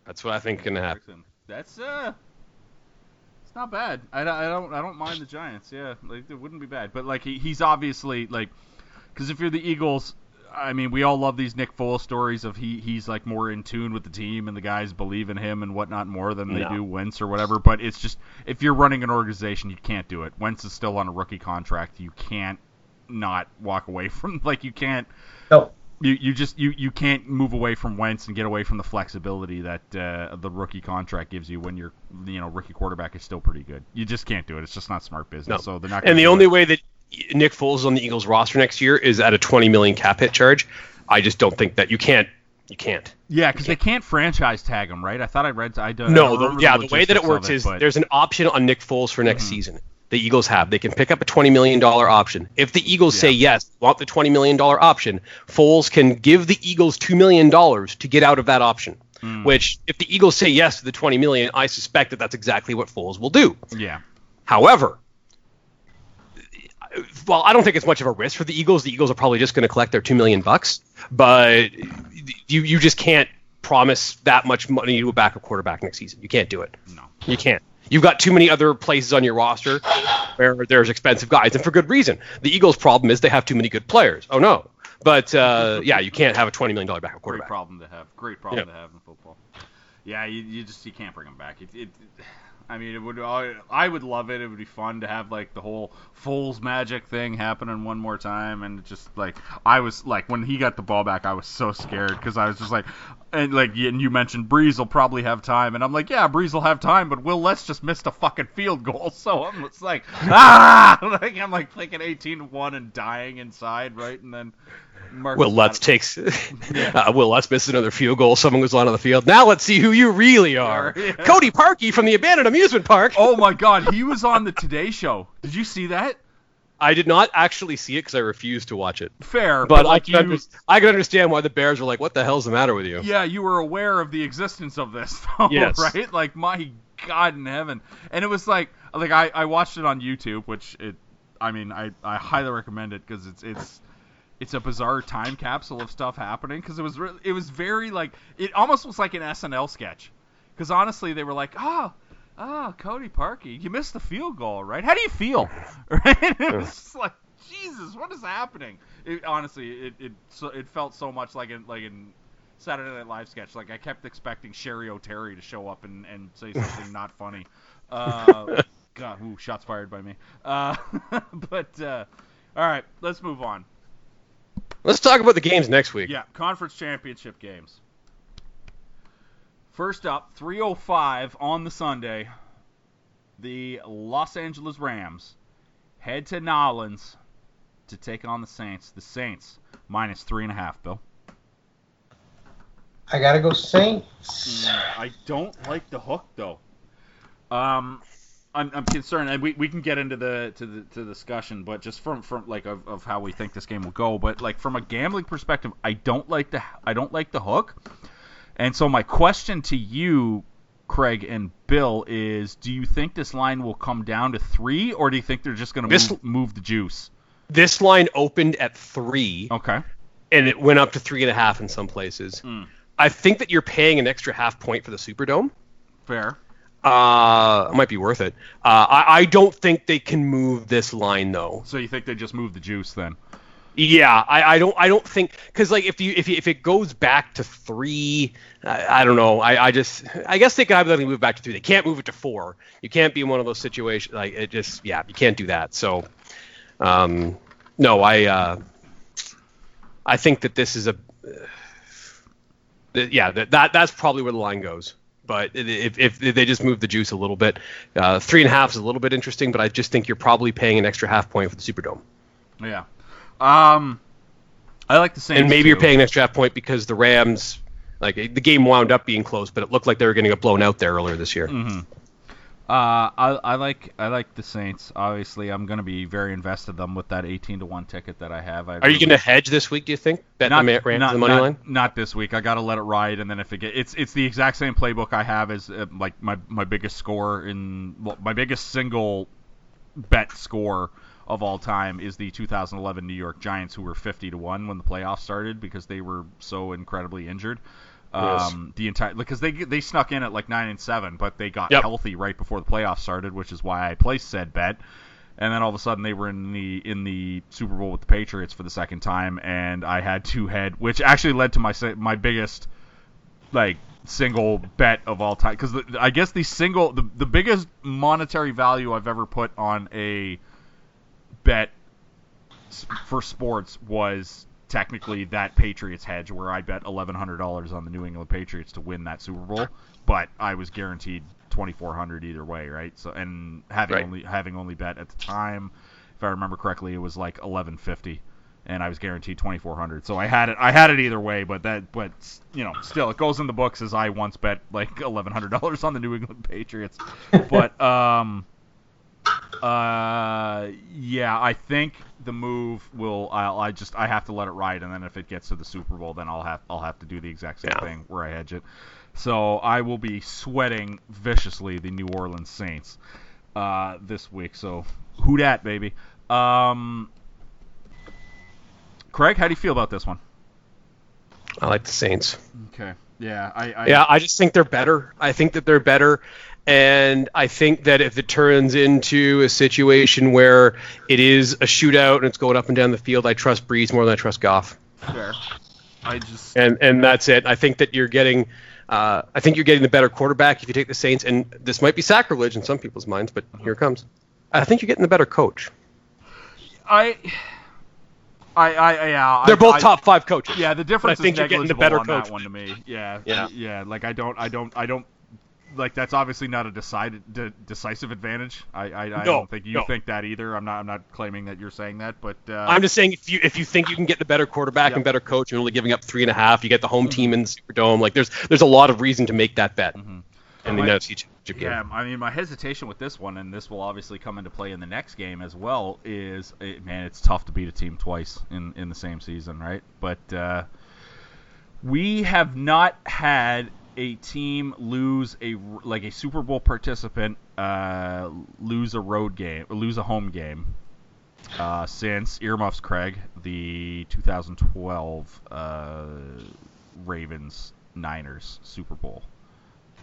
That's what I think can happen. That's uh, it's not bad. I, don't- I don't I don't mind the Giants. Yeah, like it wouldn't be bad. But like he, he's obviously like, because if you're the Eagles, I mean, we all love these Nick Foles stories of he he's like more in tune with the team and the guys believe in him and whatnot more than they No. do Wentz or whatever. But it's just if you're running an organization, you can't do it. Wentz is still on a rookie contract. You can't not walk away from like you can't No, you, you just you, you can't move away from Wentz and get away from the flexibility that uh, the rookie contract gives you when your you know rookie quarterback is still pretty good. You just can't do it. It's just not smart business. No. So they're not. And the only it. way that Nick Foles is on the Eagles roster next year is at a 20 million cap hit charge. I just don't think that you can't. You can't. yeah, because they can't franchise tag him, right? I thought I read. I don't. I No, don't the, yeah, the way that it works is but- there's an option on Nick Foles for next Mhm. season. The Eagles have. They can pick up a $20 million option. If the Eagles say yes, want the $20 million option, Foles can give the Eagles $2 million to get out of that option. Mm. Which, if the Eagles say yes to the 20 million, I suspect that that's exactly what Foles will do. yeah. However, well, I don't think it's much of a risk for the Eagles. The Eagles are probably just going to collect their two million bucks, but you you just can't promise that much money to a backup quarterback next season. You can't do it. No. You can't. You've got too many other places on your roster where there's expensive guys, and for good reason. The Eagles' problem is they have too many good players. Oh no. But uh, yeah, you can't have a twenty million dollar backup quarterback. Great problem to have. Great problem Yeah. to have in football. Yeah, you, you just you can't bring him back. It, it, I mean, it would. I, would love it. It would be fun to have like the whole Foles magic thing happening one more time, and just like I was like when he got the ball back, I was so scared because I was just like, and like and you mentioned Brees will probably have time, and I'm like, yeah, Brees will have time, but Wil Lutz just missed a fucking field goal, so I'm just like, ah, like I'm like thinking 18 to one and dying inside, right, and then. Marcus Wil Lutz takes uh, Wil Lutz misses another field goal. Someone goes on to the field. Now let's see who you really are. Yeah. Cody Parkey from the abandoned amusement park. Oh my God, he was on the Today Show. Did you see that? I did not actually see it because I refused to watch it. Fair, But, like I, can you, under- I can understand why the Bears were like, "What the hell's the matter with you?" yeah, you were aware of the existence of this, though, Yes. right? Like my God in heaven, and it was like, like I, I watched it on YouTube, which it, I mean, I, I highly recommend it because it's it's it's a bizarre time capsule of stuff happening because it was re- it was very like it almost was like an SNL sketch because honestly they were like oh oh Cody Parkey you missed the field goal right? How do you feel? Right? It was just like Jesus what is happening? It, honestly it it so it felt so much like in like in Saturday Night Live sketch. Like I kept expecting Cheri Oteri to show up and and say something not funny. Uh, God ooh shots fired by me. Uh, but uh, all right let's move on. Let's talk about the games next week. Yeah, conference championship games. First up, 305 on the Sunday. The Los Angeles Rams head to Nolans to take on the Saints. The Saints minus three and a half. Bill. I gotta go Saints. I don't like the hook though. Um, I'm, I'm concerned, and we, we can get into the to the to the discussion, but just from from like of, of how we think this game will go, but like from a gambling perspective, I don't like the I don't like the hook, and so my question to you, Craig and Bill, is: Do you think this line will come down to three, or do you think they're just going to move, the juice? This line opened at three, Okay. and it went up to three and a half in some places. Mm. I think that you're paying an extra half point for the Superdome. Fair. Uh, it might be worth it. Uh, I, I don't think they can move this line though. So you think they just move the juice then? Yeah, I, I don't I don't think because like if you if if it goes back to three, I, I don't know. I, I just I guess they could hypothetically move back to three. They can't move it to four. You can't be in one of those situations like it just yeah you can't do that. So, um, no, I uh, I think that this is a th- yeah that, that that's probably where the line goes. But if, if if they just move the juice a little bit, uh, three and a half is a little bit interesting. But I just think you're probably paying an extra half point for the Superdome. Yeah. Um, I like the Saints. and maybe you're paying an extra half point because the Rams, like the game wound up being close, but it looked like they were going to get blown out there earlier this year. Mm-hmm. Uh, I, I like I like the Saints. Obviously, I'm going to be very invested in them with that 18 to one ticket that I have. I Are you going to hedge this week? Do you think? Bet the Rams not, the money not, line. Not this week. I got to let it ride, and then if it get, it's it's the exact same playbook I have as uh, like my my biggest score in well, my biggest single bet score of all time is the 2011 New York Giants, who were 50 to one when the playoffs started because they were so incredibly injured. Yes. Um, the entire because they they snuck in at like nine and seven, but they got Yep. healthy right before the playoffs started, which is why I placed said bet. And then all of a sudden they were in the in the Super Bowl with the Patriots for the second time, and I had two head, which actually led to my my biggest like single bet of all time because I guess the single the, the biggest monetary value I've ever put on a bet for sports was technically that Patriots hedge where I bet eleven hundred dollars on the New England Patriots to win that Super Bowl, but I was guaranteed twenty four hundred either way, right? So and having Right. only having only bet at the time, if I remember correctly, it was like eleven fifty. And I was guaranteed twenty four hundred, so I had it. I had it either way, but that, but you know, still, it goes in the books as I once bet like eleven hundred dollars on the New England Patriots. but um, uh, yeah, I think the move will. I'll, I just I have to let it ride, and then if it gets to the Super Bowl, then I'll have I'll have to do the exact same Yeah. thing where I hedge it. So I will be sweating viciously the New Orleans Saints uh, this week. So who dat, baby? Um, Craig, how do you feel about this one? I like the Saints. Okay. Yeah, I, I Yeah, I just think they're better. I think that they're better. And I think that if it turns into a situation where it is a shootout and it's going up and down the field, I trust Brees more than I trust Goff. fair. I just And and that's it. I think that you're getting, uh, I think you're getting the better quarterback if you take the Saints. And this might be sacrilege in some people's minds, but here it comes. I think you're getting the better coach. I I I yeah. They're I- both I- top five coaches. Yeah, the difference I think is you're getting the negligible better on coach. that one to me. Yeah, Yeah. yeah. Like I don't, I don't, I don't. Like that's obviously not a decided, de- decisive advantage. I, I, I No, don't think you no. think that either. I'm not, I'm not claiming that you're saying that, but uh, I'm just saying if you if you think you can get the better quarterback and better coach, and only giving up three and a half, you get the home team in the Superdome. Like there's there's a lot of reason to make that bet in the Right. NFC Championship game. Yeah, I mean, my hesitation with this one, and this will obviously come into play in the next game as well, is it, man, it's tough to beat a team twice in in the same season, right? But uh, we have not had a team lose a like a Super Bowl participant uh, lose a road game, lose a home game. Uh, since earmuffs Craig, the 2012 uh, Ravens Niners Super Bowl.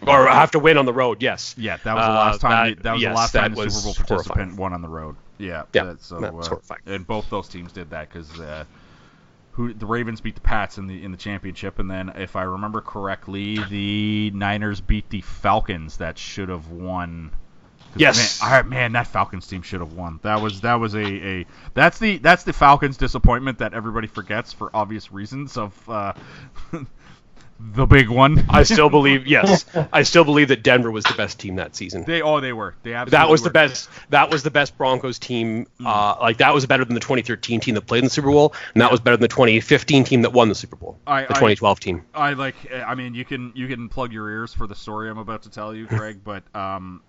Or have to win on the road. Yes. Yeah, that was the Uh, last time. that- That, was yes, the last time the Super Bowl participant horrifying. won on the road. Yeah, Yeah, that- so uh, horrifying. and both those teams did that because uh, who the Ravens beat the Pats in the in the championship, and then if I remember correctly, the Niners beat the Falcons that should have won. Yes. man, I- man, that Falcons team should have won. That was that was a, a that's the that's the Falcons disappointment that everybody forgets for obvious reasons of uh, the big one. I still believe yes. I still believe that Denver was the best team that season. They oh they were they absolutely That was the best. That was the best Broncos team. Hmm. Uh, like that was better than the 2013 team that played in the Super Bowl, and that was better than the 2015 team that won the Super Bowl. I- the I- 2012 team. I like. I mean, you can you can plug your ears for the story I'm about to tell you, Greg. but um,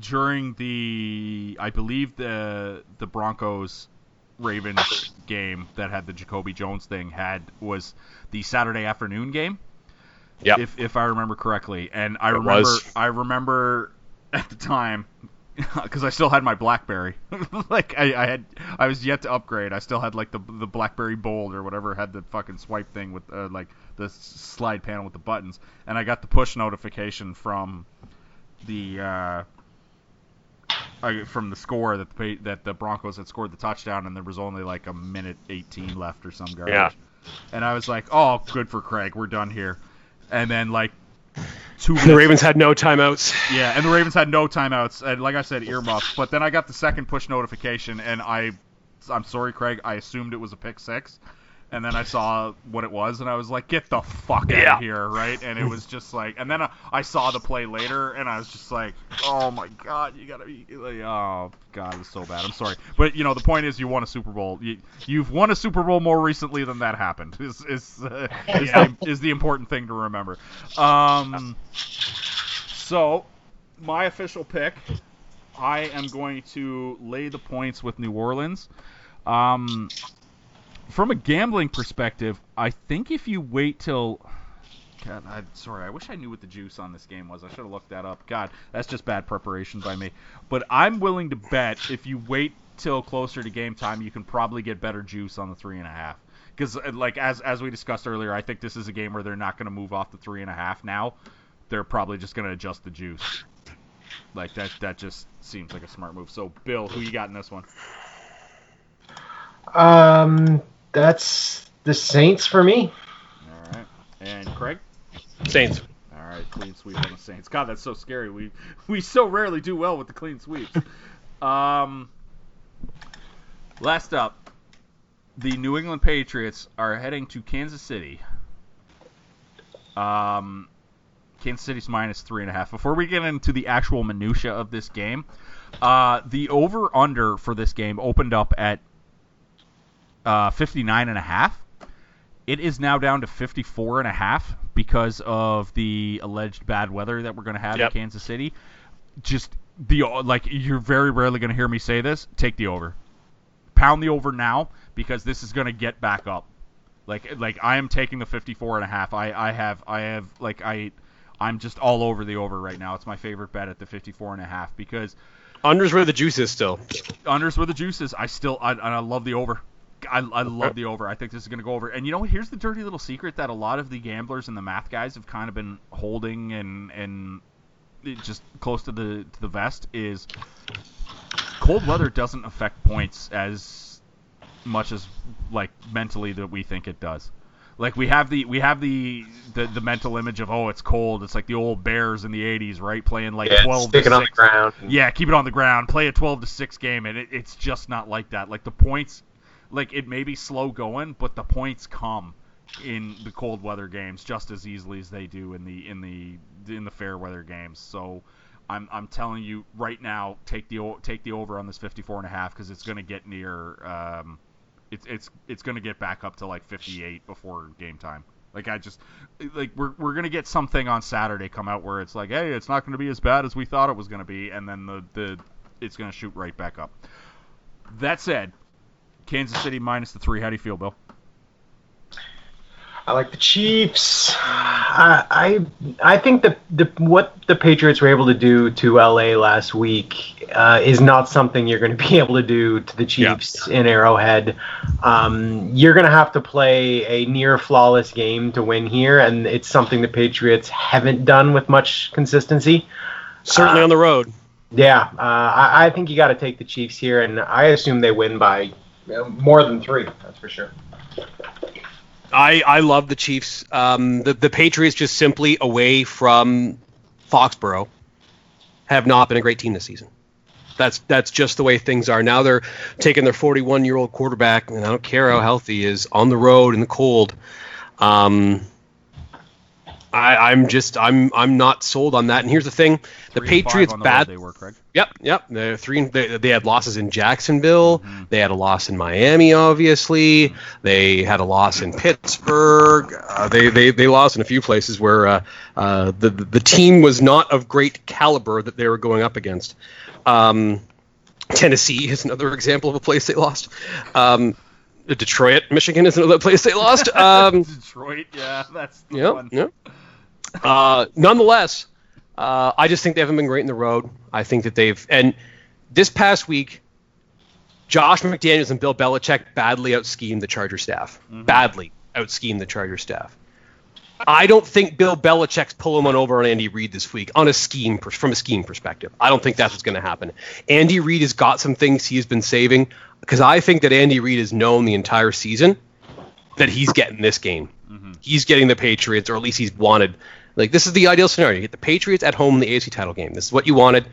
during the, I believe the the Broncos Ravens game that had the Jacoby Jones thing had was the Saturday afternoon game, Yeah. if if I remember correctly. And I It remember was. I remember at the time because I still had my BlackBerry. like I, I had I was yet to upgrade. I still had like the the BlackBerry Bold or whatever had the fucking swipe thing with uh, like the slide panel with the buttons, and I got the push notification from the. Uh, I, from the score that the that the Broncos had scored the touchdown and there was only like a minute 18 left or some garbage. Yeah. And I was like, "Oh, good for Craig. We're done here." And then like two The Ravens had no timeouts. yeah, and the Ravens had no timeouts, and like I said, earmuffs. But then I got the second push notification, and I, I'm sorry, Craig, I assumed it was a pick six, and then I saw what it was, and I was like, get the fuck out Yeah. of here, right? And it was just like, and then I, I saw the play later, and I was just like, oh my god, you gotta be, like, oh god, it was so bad. I'm sorry, but you know, the point is, you won a Super Bowl. You, you've won a Super Bowl more recently than that happened. Is is uh, is, Yeah. the, is the important thing to remember. Um. So, my official pick, I am going to lay the points with New Orleans. Um, from a gambling perspective, I think if you wait till God, I, sorry, I wish I knew what the juice on this game was. I should have looked that up. God, that's just bad preparation by me. But I'm willing to bet if you wait till closer to game time, you can probably get better juice on the three and a half. Because, like as as we discussed earlier, I think this is a game where they're not going to move off the three and a half now. They're probably just going to adjust the juice. Like that, that just seems like a smart move. So, Bill, who you got in this one? Um, that's the Saints for me. All right, and Craig. Saints. All right, clean sweep on the Saints. God, that's so scary. We we so rarely do well with the clean sweeps. Um, last up, the New England Patriots are heading to Kansas City. Um, Kansas City's minus three and a half. Before we get into the actual minutia of this game, uh, the over under for this game opened up at uh, 59 and a half. It is now down to 54 and a half because of the alleged bad weather that we're going to have Yep. in Kansas City. Just the like you're very rarely going to hear me say this. Take the over. Pound the over now because this is going to get back up. Like like I am taking the 54 and a half. I I have I have like I I'm just all over the over right now. It's my favorite bet at the 54 and a half because Unders where the juice is still. unders where the juice is. I still I, I love the over. I, I love the over. I think this is going to go over. And you know? Here's the dirty little secret that a lot of the gamblers and the math guys have kind of been holding and and just close to the to the vest is cold weather doesn't affect points as much as like mentally that we think it does. Like we have the we have the, the the mental image of oh it's cold. It's like the old Bears in the '80s, right? Playing like 12 stick to it on the ground. Yeah, keep it on the ground. Play a 12 to 6 game, and it, it's just not like that. Like the points, like it may be slow going, but the points come in the cold weather games just as easily as they do in the in the in the fair weather games. So I'm I'm telling you right now, take the take the over on this 54 and a half because it's going to get near. Um, it's it's it's going to get back up to like 58 before game time. Like I just like we're we're gonna get something on Saturday come out where it's like, hey, it's not gonna be as bad as we thought it was gonna be, and then the the it's gonna shoot right back up. That said, Kansas City minus the three. How do you feel, Bill? I like the Chiefs. I I, I think the, the what the Patriots were able to do to LA last week uh, is not something you're going to be able to do to the Chiefs in Arrowhead. Um, you're going to have to play a near flawless game to win here, and it's something the Patriots haven't done with much consistency. Certainly Uh, on the road. Yeah, uh, I, I think you got to take the Chiefs here, and I assume they win by more than three. That's for sure. I, I love the Chiefs. Um, the, the Patriots just simply away from Foxborough have not been a great team this season. That's that's just the way things are. Now they're taking their 41 year old quarterback, and I don't care how healthy he is, on the road in the cold. Um, I, I'm just I'm I'm not sold on that. And here's the thing: the Three Patriots the bad. They were Craig. Yep, yep. They're three. They, they had losses in Jacksonville. Mm-hmm. They had a loss in Miami, obviously. They had a loss in Pittsburgh. Uh, they, they they lost in a few places where uh, uh, the the team was not of great caliber that they were going up against. Um, Tennessee is another example of a place they lost. Um, Detroit, Michigan is another place they lost. Um, Detroit, yeah, that's the one. yeah. Uh, nonetheless, uh, I just think they haven't been great in the road. I think that they've and this past week, Josh McDaniels and Bill Belichick badly out schemed the Charger staff. Badly out schemed the Charger staff. I don't think Bill Belichick's pulling one over on Andy Reid this week on a scheme from a scheme perspective. I don't think that's what's going to happen. Andy Reid has got some things he has been saving because I think that Andy Reid has known the entire season that he's getting this game. He's getting the Patriots, or at least he's wanted. Like this is the ideal scenario: you get the Patriots at home in the AFC title game. This is what you wanted.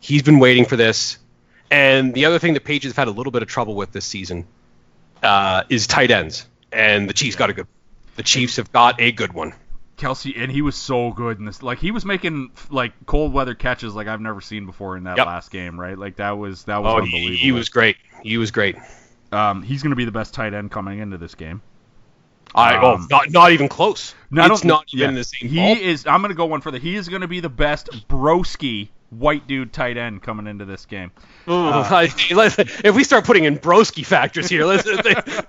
He's been waiting for this. And the other thing the Patriots have had a little bit of trouble with this season uh, is tight ends, and the Chiefs got a good. The Chiefs have got a good one. Kelce, and he was so good in this. Like he was making like cold weather catches like I've never seen before in that Yep. last game, right? Like that was that was Oh, unbelievable. he, he was great. He was great. Um, he's going to be the best tight end coming into this game. I Um, oh, not not even close. No, it's not yeah. even the same. He ball. is. I'm going to go one further. He is going to be the best broski white dude tight end coming into this game. Ooh, I- if we start putting in broski factors here, let's,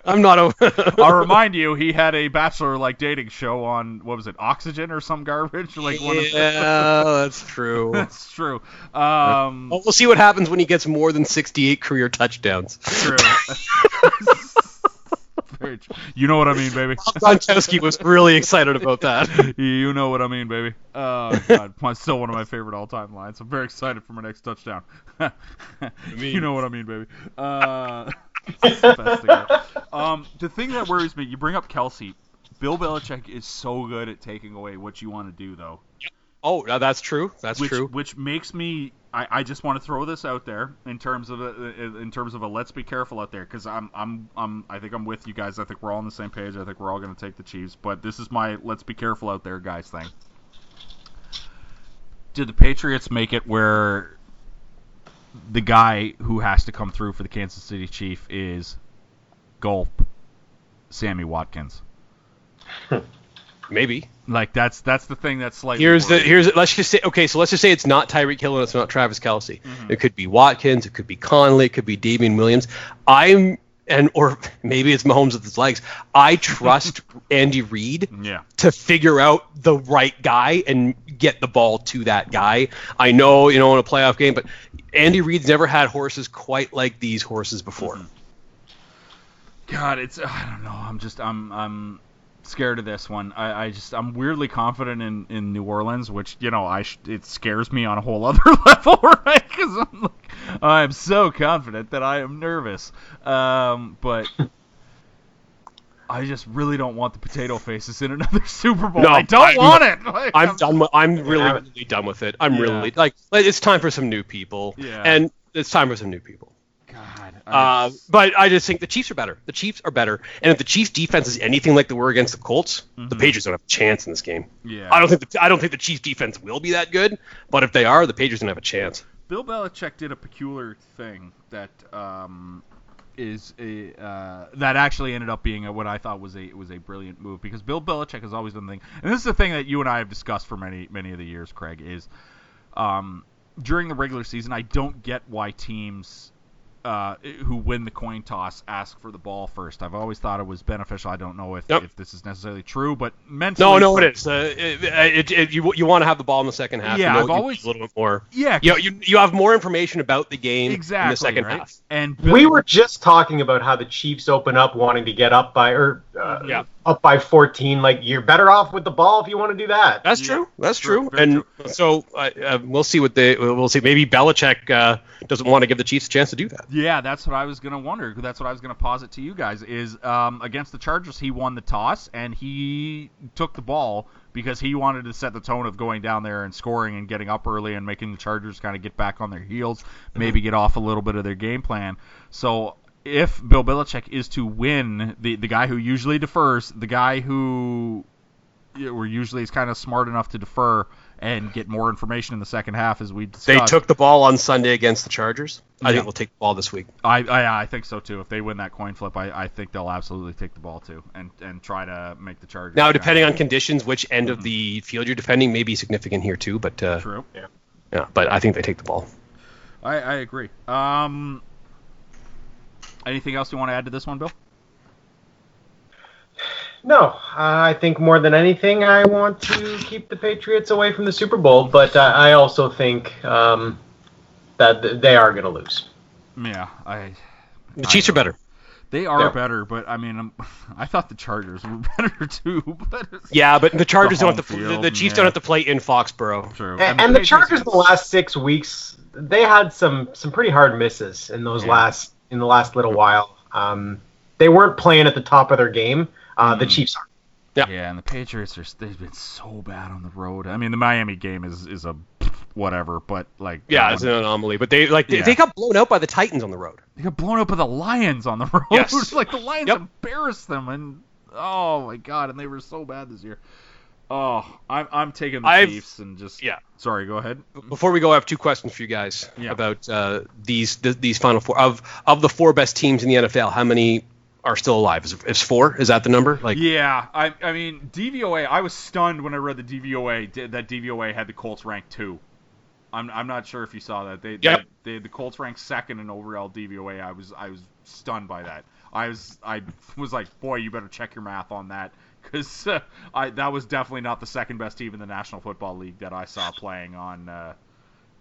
I'm not a. I'll remind you, he had a bachelor-like dating show on what was it, Oxygen or some garbage? Like one of yeah, that's true. That's true. Um, Well, we'll see what happens when he gets more than 68 career touchdowns. true. Very. You know what I mean, baby. Gronkowski was really excited about that. You know what I mean, baby. Oh God, my, still one of my favorite all-time lines. I'm very excited for my next touchdown. you know what I mean, baby. Uh, the best thing um, the thing that worries me, you bring up Kelce. Bill Belichick is so good at taking away what you want to do, though. Oh, that's true. That's which, true. Which makes me. I, I just want to throw this out there in terms of a, in terms of a let's be careful out there because I'm I'm I'm I think I'm with you guys. I think we're all on the same page. I think we're all going to take the Chiefs. But this is my let's be careful out there, guys thing. Did the Patriots make it where the guy who has to come through for the Kansas City Chief is gulp Sammy Watkins? Maybe. Like that's that's the thing that's slightly. Here's the here's let's just say okay, so let's just say it's not Tyreek Hill and it's not Travis Kelce. Mm-hmm. It could be Watkins, it could be Conley, it could be Damien Williams. I'm and or maybe it's Mahomes with his legs. I trust Andy Reid yeah. to figure out the right guy and get the ball to that guy. I know, you know, in a playoff game, but Andy Reid's never had horses quite like these horses before. Mm-hmm. God, it's I don't know. I'm just I'm I'm scared of this one. I, I just I'm weirdly confident in, in New Orleans, which you know I sh- it scares me on a whole other level, right? Because I'm like I'm so confident that I am nervous. Um, but I just really don't want the potato faces in another Super Bowl. No, I don't I'm- want it. Like, I'm done. With, I'm really, Yeah. really done with it. I'm Yeah. really like, like, it's time for some new people. Yeah. And it's time for some new people. God. Uh, but I just think the Chiefs are better. The Chiefs are better. And if the Chiefs defense is anything like they were against the Colts, the Patriots don't have a chance in this game. yeah. I don't think the, I don't think the Chiefs defense will be that good. But if they are, the Patriots don't have a chance. Bill Belichick did a peculiar thing that um, is a uh, that actually ended up being a, what I thought was a was a brilliant move because Bill Belichick has always done the thing, and this is the thing that you and I have discussed for many many of the years, Craig, is um, during the regular season I don't get why teams. Uh, who win the coin toss ask for the ball first. I've always thought it was beneficial. I don't know if, Yep. if this is necessarily true, but mentally, No, no, it is. Uh, it, it, it, you you want to have the ball in the second half. Yeah, you know, I've you- always- a little bit more. Yeah, You, know, you you have more information about the game exactly. in the second right? half. And Bill, We were just talking about how the Chiefs open up wanting to get up by or uh, Yeah. up by 14. Like you're better off with the ball if you want to do that. That's Yeah. true. That's True. true. Very And so uh, uh, we'll see what they we'll see. Maybe Belichick uh, doesn't want to give the Chiefs a chance to do that. Yeah, that's what I was gonna wonder. That's what I was gonna posit to you guys. Is um, against the Chargers, he won the toss and he took the ball because he wanted to set the tone of going down there and scoring and getting up early and making the Chargers kind of get back on their heels, maybe get off a little bit of their game plan. So if Bill Belichick is to win, the the guy who usually defers, the guy who or usually is kind of smart enough to defer and get more information in the second half, as we discussed. They took the ball on Sunday against the Chargers. I Yeah. think they'll take the ball this week. I, I I think so too. If they win that coin flip, I, I think they'll absolutely take the ball too and and try to make the Chargers. Now, depending on conditions, which end of the field you're defending may be significant here too. But uh, True. yeah, but I think they take the ball. I, I agree. Um. Anything else you want to add to this one, Bill? No, I think more than anything, I want to keep the Patriots away from the Super Bowl, but I I also think um, that th- they are going to lose. Yeah, I. The Chiefs are better. They are Yeah. better, but I mean, I'm, I thought the Chargers were better too. But Yeah, but the Chargers The don't have to. home The, the Chiefs yeah. don't have to play in Foxborough. true. And, and the Patriots- Chargers in the last six weeks, they had some some pretty hard misses in those Yeah. last in the last little while. Um, they weren't playing at the top of their game. Uh, The Mhm. Chiefs are. Yeah. Yeah, and the Patriots are they've been so bad on the road. I mean, the Miami game is is a whatever, but like Yeah, it's one- an anomaly. But they like they, Yeah. they got blown out by the Titans on the road. They got blown up by the Lions on the road. Yes. like the Lions Yep. embarrassed them, and oh my god, and they were so bad this year. Oh, I'm I'm taking the I've- Chiefs and just yeah. Sorry, go ahead. Before we go, I have two questions for you guys Yeah. about uh, these th- these final four of of the four best teams in the NFL. How many are still alive? Is, is four? Is that the number? Like Yeah, I I mean DVOA. I was stunned when I read the DVOA that DVOA had the Colts ranked two. I'm, I'm not sure if you saw that. They, Yep. they, they the Colts ranked second in overall DVOA. I was I was stunned by that. I was I was like, boy, you better check your math on that because uh, I that was definitely not the second best team in the National Football League that I saw playing on uh,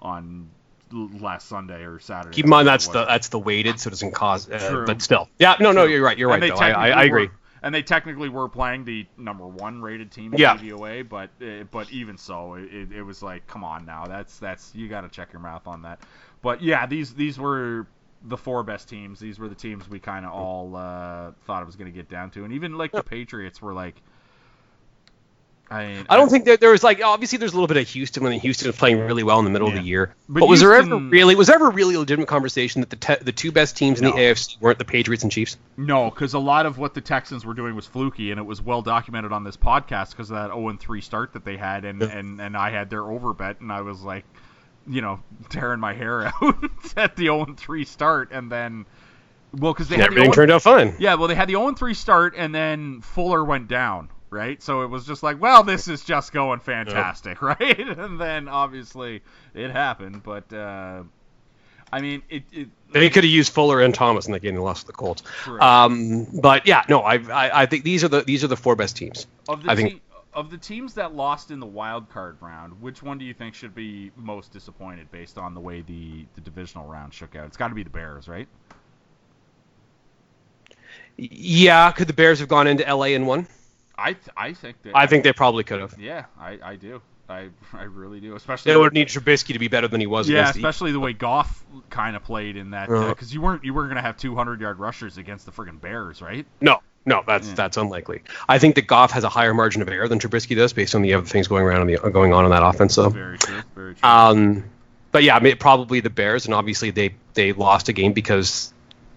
on last Sunday or Saturday. Keep in mind that's the that's the weighted, so it doesn't cause. Uh, True. but still, yeah, no, no, you're right. You're right. And they Though. I, I, agree. were- and they technically were playing the number one rated team in Yeah. DVOA, but uh, but even so, it, it was like, come on now, that's that's you got to check your mouth on that. But yeah, these these were the four best teams. These were the teams we kind of all uh, thought it was going to get down to, and even like the Patriots were like. I, mean, I don't think that there was like obviously there's a little bit of Houston when Houston was playing really well in the middle of the year. But But, was there ever really was there ever really a legitimate conversation that the te- the two best teams in No. the AFC weren't the Patriots and Chiefs? No, because a lot of what the Texans were doing was fluky, and it was well documented on this podcast because of that 0 3 start that they had, and, Yeah. and, and I had their over bet, and I was like, you know, tearing my hair out at the 0 3 start, and then, well, because they oh And had the everything 0 turned out fine. yeah, well, they had the 0 3 start, and then Fuller went down, right? So it was just like, well, this is just going fantastic, right? And then obviously it happened, but uh, I mean, it, it They could have used Fuller and Thomas in that game they lost to the Colts. Um, but yeah, no, I, I I think these are the these are the four best teams. Of the I think- te- of the teams that lost in the wild card round, which one do you think should be most disappointed based on the way the, the divisional round shook out? It's got to be the Bears, right? Yeah, could the Bears have gone into LA and won? I th- I think that I think they probably could have. yeah, I, I do. I I really do, especially They would need Trubisky to be better than he was yeah, against the especially the way Goff kind of played in that Uh-huh. because you weren't you weren't gonna have 200 yard rushers against the friggin' Bears, right? No, no, that's Yeah. that's unlikely. I think that Goff has a higher margin of error than Trubisky does, based on the other things going around on the going on in that offense. So, Very true, very true. um, but yeah, I mean, probably the Bears, and obviously they they lost a game because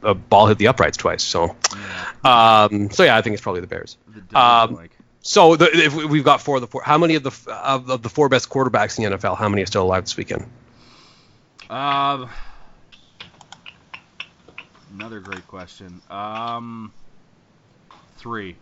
the ball hit the uprights twice. So, yeah, um, so yeah, I think it's probably the Bears. um, So the, if we- we've got four of the four. How many of the of, of the four best quarterbacks in the NFL? How many are still alive this weekend? Um, another great question. Um, three.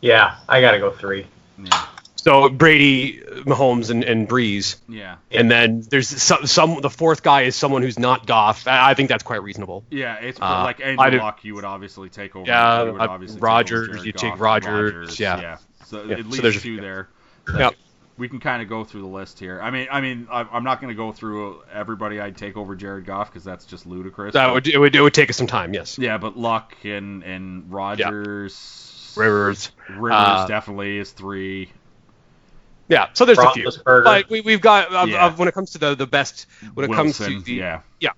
Yeah, I gotta go three. Yeah, So Brady, Mahomes, and, and Brees, yeah, and then there's some, some. The fourth guy is someone who's not Goff. I I think that's quite reasonable. yeah. It's Uh, like Andrew Luck. You would obviously take over. Yeah, you would uh, obviously take Rodgers, over you take Goff, Rodgers, yeah. yeah. So Yeah, at so least there's a two few. there. Yeah. We can kind of go through the list here. I mean, I mean, I'm not going to go through everybody I'd take over Jared Goff because that's just ludicrous. That would it would it would take us some time. Yes. Yeah, but Luck and and Rodgers, Rivers. Rivers uh, definitely is three. Yeah. So there's a few. But we, we've got of, Yeah. of when it comes to the the best when it comes to the yeah,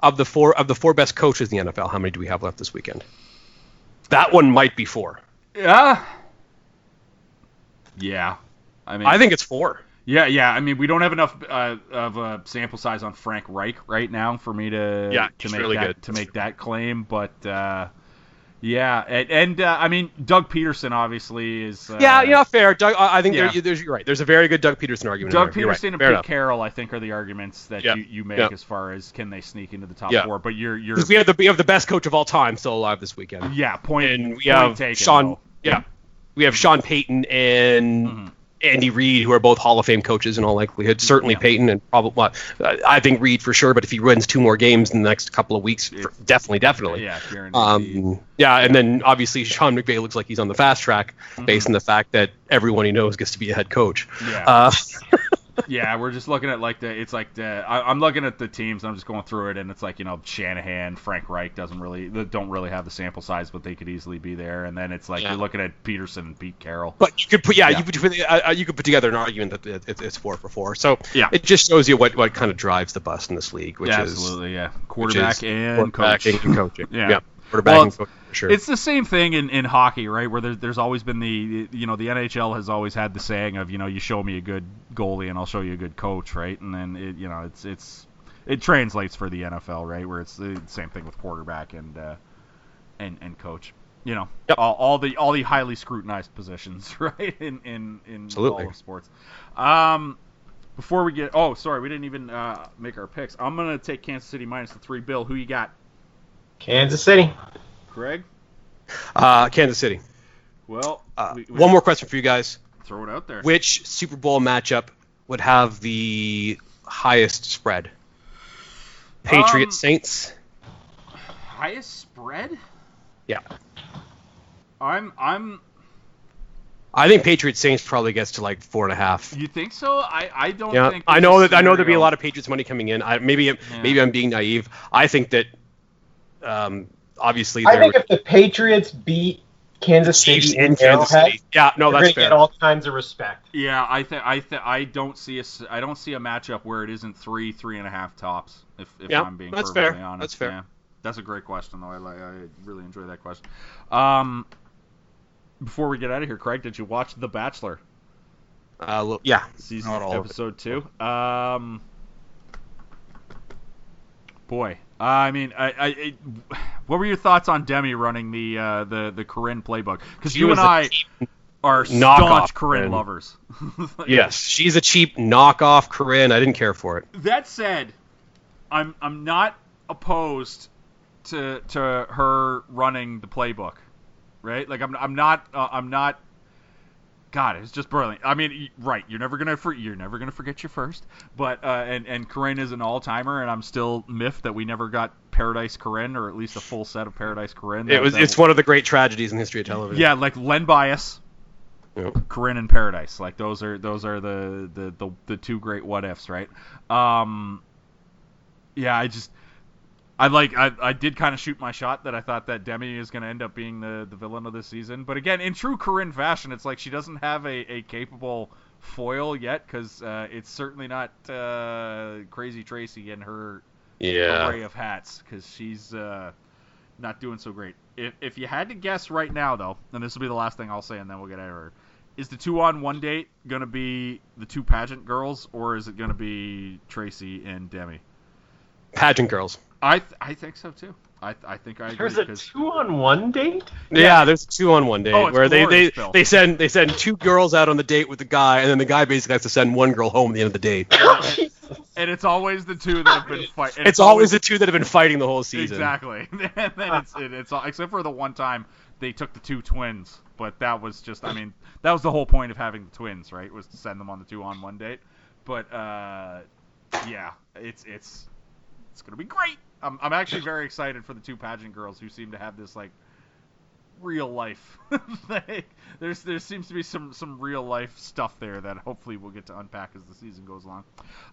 of the four of the four best coaches in the NFL. How many do we have left this weekend? That one might be four. yeah, yeah. I mean, I think it's four. Yeah, yeah. I mean, we don't have enough uh, of a sample size on Frank Reich right now for me to Yeah, to make really that good. to make that claim. But uh, yeah, and, and uh, I mean, Doug Pederson obviously is. Uh, yeah, know, fair. Doug, I think yeah. there, there's you're right. There's a very good Doug Pederson argument. Doug. You're right. Pederson and Fair Pete enough. Carroll, I think, are the arguments that Yeah, you, you make yeah. as far as can they sneak into the top four. But you're you're we have the we have the best coach of all time still alive this weekend. yeah point. and we point have taken, Sean. though. Yeah, we have Sean Payton and Mhm. Andy Reid, who are both Hall of Fame coaches in all likelihood. Certainly Yeah. Payton and probably uh, I think Reid for sure. But if he wins two more games in the next couple of weeks, for, definitely, definitely. Yeah. Um, yeah, and then obviously Sean McVay looks like he's on the fast track based on the fact that everyone he knows gets to be a head coach. Mm-hmm. yeah. Uh, Yeah, we're just looking at like the. It's like the. I, I'm looking at the teams. I'm just going through it, and it's like you know Shanahan, Frank Reich doesn't really don't really have the sample size, but they could easily be there. And then it's like Yeah. you're looking at Pederson and Pete Carroll. But you could put yeah, Yeah. you could put, uh, uh, you could put together an argument that it, it, it's four for four. So Yeah. it just shows you what, what kind of drives the bus in this league, which yeah, is absolutely, yeah. Quarterback is and quarterbacking coach. and coaching. Yeah. yeah, quarterback Well, and coaching for sure. It's the same thing in, in hockey, right? Where there's, there's always been the you know the NHL has always had the saying of you know you show me a good goalie and I'll show you a good coach, right? And then it you know it's it's it translates for the NFL, right? Where it's the same thing with quarterback and uh, and and coach. You know, Yep. all, all the all the highly scrutinized positions, right? In in in Absolutely. all of sports. Um, before we get oh sorry we didn't even uh, make our picks. I'm gonna take Kansas City minus the three. Bill, who you got? Kansas City. Greg. uh, Kansas City. Well, Uh, we- we- one more question for you guys. Throw it out there. Which Super Bowl matchup would have the highest spread? Patriots Um, Saints. Highest spread? Yeah. I'm I'm I think Patriots Saints probably gets to like four and a half. you think so? I I don't Yeah, think I know that I know there'll be a lot of Patriots money coming in. I, maybe Yeah. maybe I'm being naive. I think that um, obviously I think were if the Patriots beat Kansas City in in Kansas Arrowhead, City. Yeah, no, that's going to get fair. all kinds of respect. Yeah, I think I th- I don't see a s- I don't see a matchup where it isn't three three and a half tops. If, if Yeah, I'm being that's perfectly fair. honest, That's fair. Yeah. That's a great question though. I like I really enjoy that question. Um, before we get out of here, Craig, did you watch The Bachelor Uh, well, yeah, season Not all of it. episode two? Um, boy, I mean, I, I, it, what were your thoughts on Demi running the uh, the the Corinne playbook? Because you and I are staunch Corinne Corinne. lovers. yes, she's a cheap knockoff Corinne. I didn't care for it. That said, I'm I'm not opposed to to her running the playbook, right? Like I'm I'm not uh, I'm not. God, it's just brilliant. I mean, right? You're never gonna for, you're never gonna forget your first, but uh, and and Corinne is an all timer, and I'm still miffed that we never got Paradise Corinne or at least a full set of Paradise Corinne. It was that- it's one of the great tragedies in the history of television. yeah, like Len Bias, Yep. Corinne and Paradise. Like those are those are the the the, the two great what ifs, right? Um, yeah, I just I like I, I did kind of shoot my shot that I thought that Demi is going to end up being the the villain of this season. But again, in true Corinne fashion, it's like she doesn't have a, a capable foil yet because uh, it's certainly not uh, Crazy Tracy and her Yeah. array of hats because she's uh, not doing so great. If, if you had to guess right now, though, and this will be the last thing I'll say, and then we'll get out of here, is the two on one date going to be the two pageant girls, or is it going to be Tracy and Demi? Pageant girls. I th- I think so too. I, I think I agree. There's a 'cause- two-on-one date. Yeah, there's two on one date Oh, where they, they, glorious, they send they send two girls out on the date with the guy, and then the guy basically has to send one girl home at the end of the date. and it's always the two that have been fighting. It's always the two that have been fighting the whole season. Exactly. and then it's it, it's all, except for the one time they took the two twins, but that was just I mean that was the whole point of having the twins, right? Was to send them on the two on one date. But uh, yeah, it's it's it's gonna be great. I'm I'm actually very excited for the two pageant girls who seem to have this like real life. thing. There's there seems to be some some real life stuff there that hopefully we'll get to unpack as the season goes along.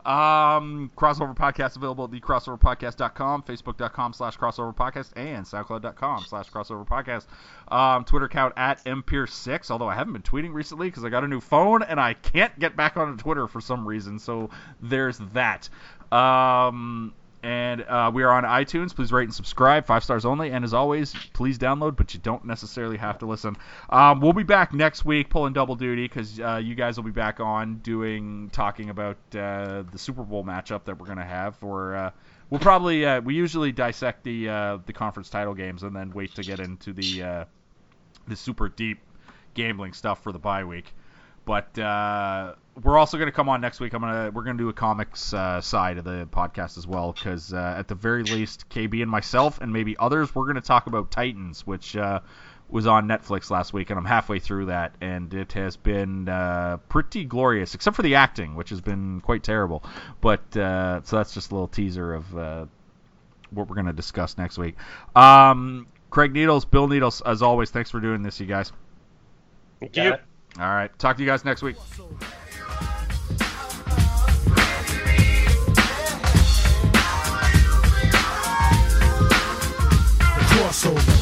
Um, crossover podcast available at thecrossoverpodcast.com, facebook.com slash crossover podcast, and soundcloud.com slash crossover podcast. Um, Twitter account at mpierce6, although I haven't been tweeting recently because I got a new phone and I can't get back onto Twitter for some reason. So there's that. Um, and uh, we are on iTunes. Please rate and subscribe. Five stars only. And as always, please download, but you don't necessarily have to listen. Um, we'll be back next week pulling double duty because uh, you guys will be back on doing talking about uh, the Super Bowl matchup that we're gonna have. Or uh, we'll probably uh, we usually dissect the uh, the conference title games and then wait to get into the the super deep gambling stuff for the bye week. But we're also going to come on next week. I'm gonna we're gonna do a comics uh, side of the podcast as well because uh, at the very least, KB and myself and maybe others, we're going to talk about Titans, which uh, was on Netflix last week, and I'm halfway through that, and it has been uh, pretty glorious, except for the acting, which has been quite terrible. But uh, so that's just a little teaser of uh, what we're going to discuss next week. Um, Craig Needles, Bill Needles, as always, thanks for doing this, you guys. Thank you. All right, talk to you guys next week. Crossover.